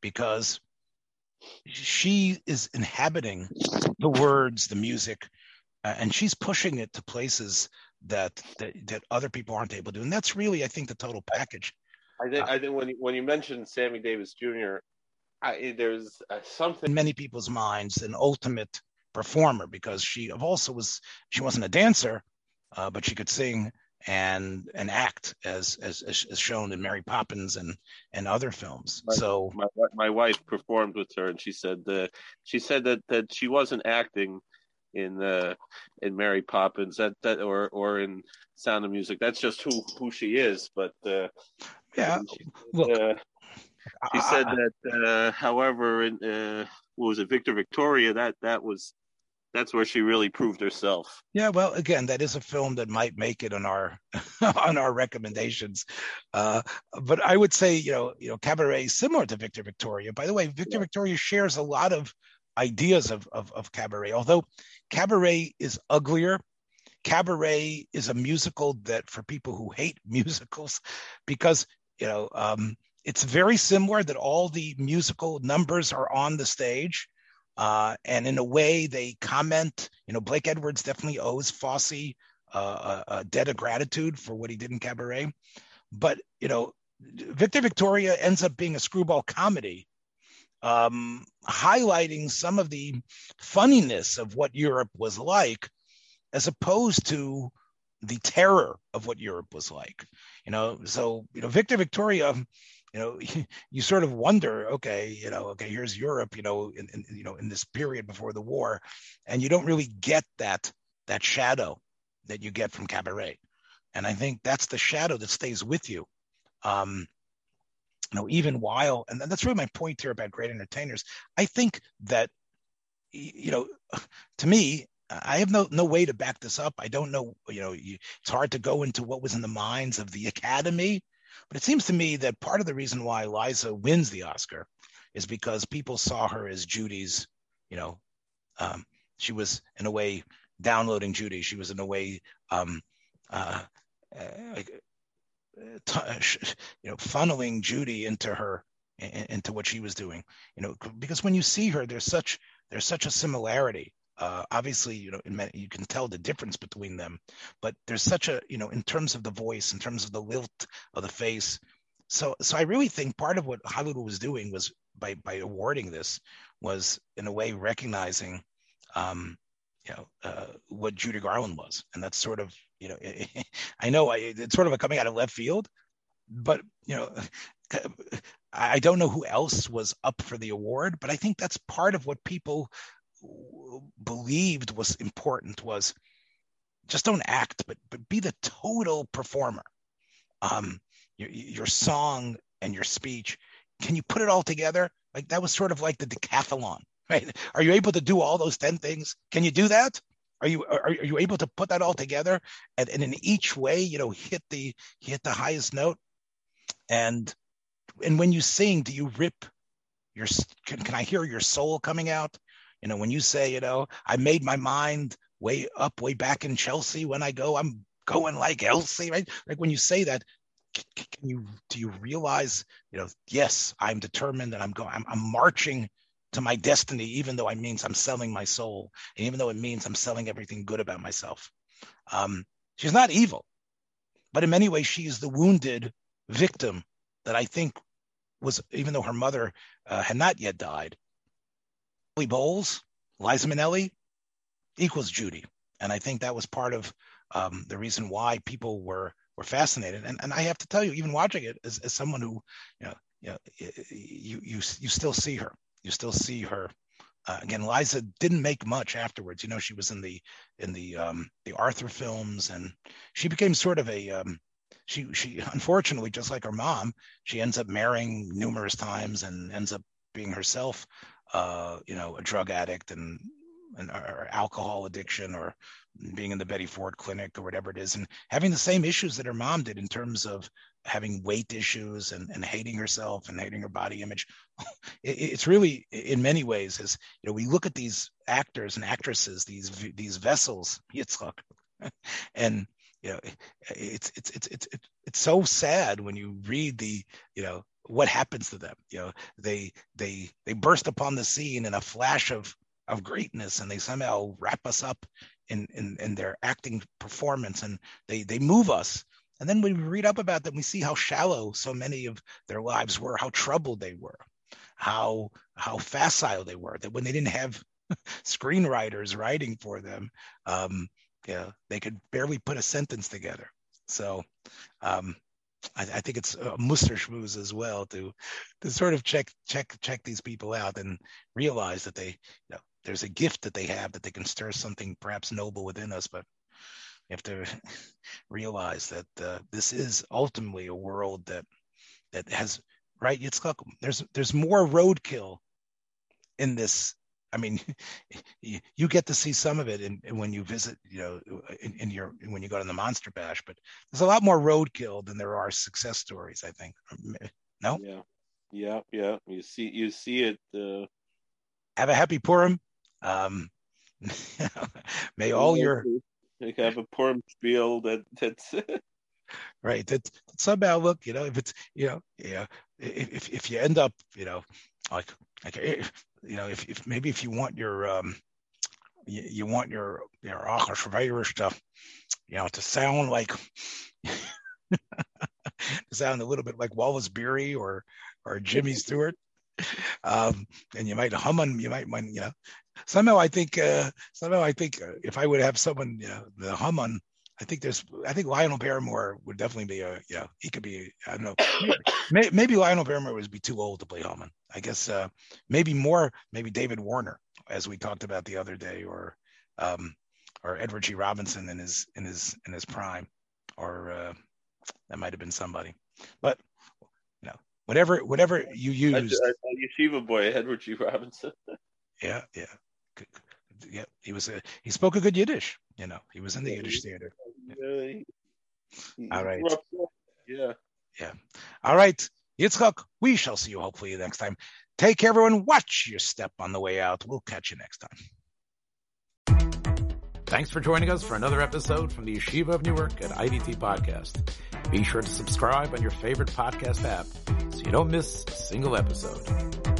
Speaker 1: because she is inhabiting the words, the music, uh, and she's pushing it to places that, that that other people aren't able to. And that's really, I think, the total package.
Speaker 2: I think uh, I think when you, when you mentioned Sammy Davis Jr., I, there's uh, something
Speaker 1: in many people's minds an ultimate performer because she also was she wasn't a dancer, uh, but she could sing and and act as, as as shown in Mary Poppins and and other films.
Speaker 2: My,
Speaker 1: so
Speaker 2: my my wife performed with her, and she said that she said that that she wasn't acting in uh, in Mary Poppins that that or or in Sound of Music. That's just who who she is. But uh,
Speaker 1: yeah,
Speaker 2: she, look, uh, she said that. Uh, however, in uh, what was it, Victor Victoria? That that was that's where she really proved herself.
Speaker 1: Yeah, well, again, that is a film that might make it on our on our recommendations. Uh, but I would say, you know, you know, Cabaret is similar to Victor Victoria. By the way, Victor yeah. Victoria shares a lot of ideas of, of, of cabaret. Although cabaret is uglier, cabaret is a musical that for people who hate musicals, because you know um, it's very similar that all the musical numbers are on the stage. Uh, and in a way, they comment. You know, Blake Edwards definitely owes Fosse uh, a, a debt of gratitude for what he did in Cabaret. But you know, Victor Victoria ends up being a screwball comedy um, highlighting some of the funniness of what Europe was like, as opposed to the terror of what Europe was like. You know, so you know, Victor Victoria, you know, you sort of wonder, okay, you know, okay, here's Europe, you know, in, in you know in this period before the war, and you don't really get that that shadow that you get from Cabaret, and I think that's the shadow that stays with you. Um, you know, even while, and that's really my point here about great entertainers. I think that, you know, to me, I have no no way to back this up. I don't know, you know, you, it's hard to go into what was in the minds of the Academy, but it seems to me that part of the reason why Liza wins the Oscar is because people saw her as Judy's, you know, um, she was in a way downloading Judy. She was in a way um, uh, uh, t- you know, funneling Judy into her into what she was doing. You know, because when you see her, there's such there's such a similarity. Uh, obviously, you know, you can tell the difference between them, but there's such a, you know, in terms of the voice, in terms of the lilt of the face. So, so I really think part of what Hollywood was doing was by by awarding this was in a way recognizing, um, you know, uh, what Judy Garland was, and that's sort of, you know, I know I, it's sort of a coming out of left field, but you know, I don't know who else was up for the award, but I think that's part of what people believed was important was just don't act, but but be the total performer. Um, your, your song and your speech, can you put it all together? Like that was sort of like the decathlon, right? Are you able to do all those ten things? Can you do that? Are you are, are you able to put that all together and, and in each way, you know, hit the hit the highest note? And and when you sing, do you rip your can, can I hear your soul coming out? You know, when you say, you know, I made my mind way up, way back in Chelsea. When I go, I'm going like Elsie, right? Like when you say that, can you do you realize, you know, yes, I'm determined and I'm going, I'm, I'm marching to my destiny, even though it means I'm selling my soul, and even though it means I'm selling everything good about myself. Um, she's not evil, but in many ways, she is the wounded victim that I think was, even though her mother uh, had not yet died, Bowles, Liza Minnelli equals Judy. And I think that was part of um, the reason why people were were fascinated. And and I have to tell you, even watching it as, as someone who, you know, you, know, you you you still see her. You still see her. Uh, again, Liza didn't make much afterwards. You know, she was in the in the um, the Arthur films, and she became sort of a um, she she unfortunately, just like her mom, she ends up marrying numerous times and ends up being herself uh, you know, a drug addict and, and or alcohol addiction or being in the Betty Ford clinic or whatever it is, and having the same issues that her mom did in terms of having weight issues and, and hating herself and hating her body image. It, it's really, in many ways, is you know, we look at these actors and actresses, these these vessels, Yitzchak, and you know, it's it's it's it's it's so sad when you read the you know what happens to them you know? They they they burst upon the scene in a flash of of greatness and they somehow wrap us up in in, in their acting performance and they they move us. And then we read up about them we see how shallow so many of their lives were how troubled they were how how facile they were that when they didn't have screenwriters writing for them um yeah they could barely put a sentence together. So um I, I think it's a mussar schmooze as well to to sort of check check check these people out and realize that they you know there's a gift that they have that they can stir something perhaps noble within us, but you have to realize that uh, this is ultimately a world that that has right. It's there's there's more roadkill in this I mean, you get to see some of it in, in when you visit, you know, in, in, your when you go to the Monster Bash. But there's a lot more roadkill than there are success stories. I think. No.
Speaker 2: Yeah, yeah, yeah. You see, you see it. Uh...
Speaker 1: Have a happy Purim. Um, may all your
Speaker 2: have a Purim spiel that that's
Speaker 1: right. That, that somehow look, you know, if it's you know, yeah, if if you end up, you know, like like you know, if, if maybe if you want your um, you, you want your your Achash stuff, you know, to sound like to sound a little bit like Wallace Beery or or Jimmy Stewart, um, and you might Haman, you might, you know, somehow I think uh, somehow I think uh, if I would have someone, you know, the Haman I think there's, I think Lionel Barrymore would definitely be a, yeah he could be, I don't know, maybe, maybe Lionel Barrymore would be too old to play Hellman. I guess uh, maybe more, maybe David Warner, as we talked about the other day, or um, or Edward G. Robinson in his in his in his prime, or uh, that might have been somebody. But you know, whatever whatever you use.
Speaker 2: I, I, yeshiva boy, Edward G. Robinson.
Speaker 1: yeah, yeah, yeah. He was a, he spoke a good Yiddish. You know, he was in the Yiddish theater. Yeah. All right.
Speaker 2: Yeah.
Speaker 1: Yeah. All right. Yitzchak, we shall see you hopefully next time. Take care, everyone. Watch your step on the way out. We'll catch you next time. Thanks for joining us for another episode from the Yeshiva of Newark at IDT Podcast. Be sure to subscribe on your favorite podcast app so you don't miss a single episode.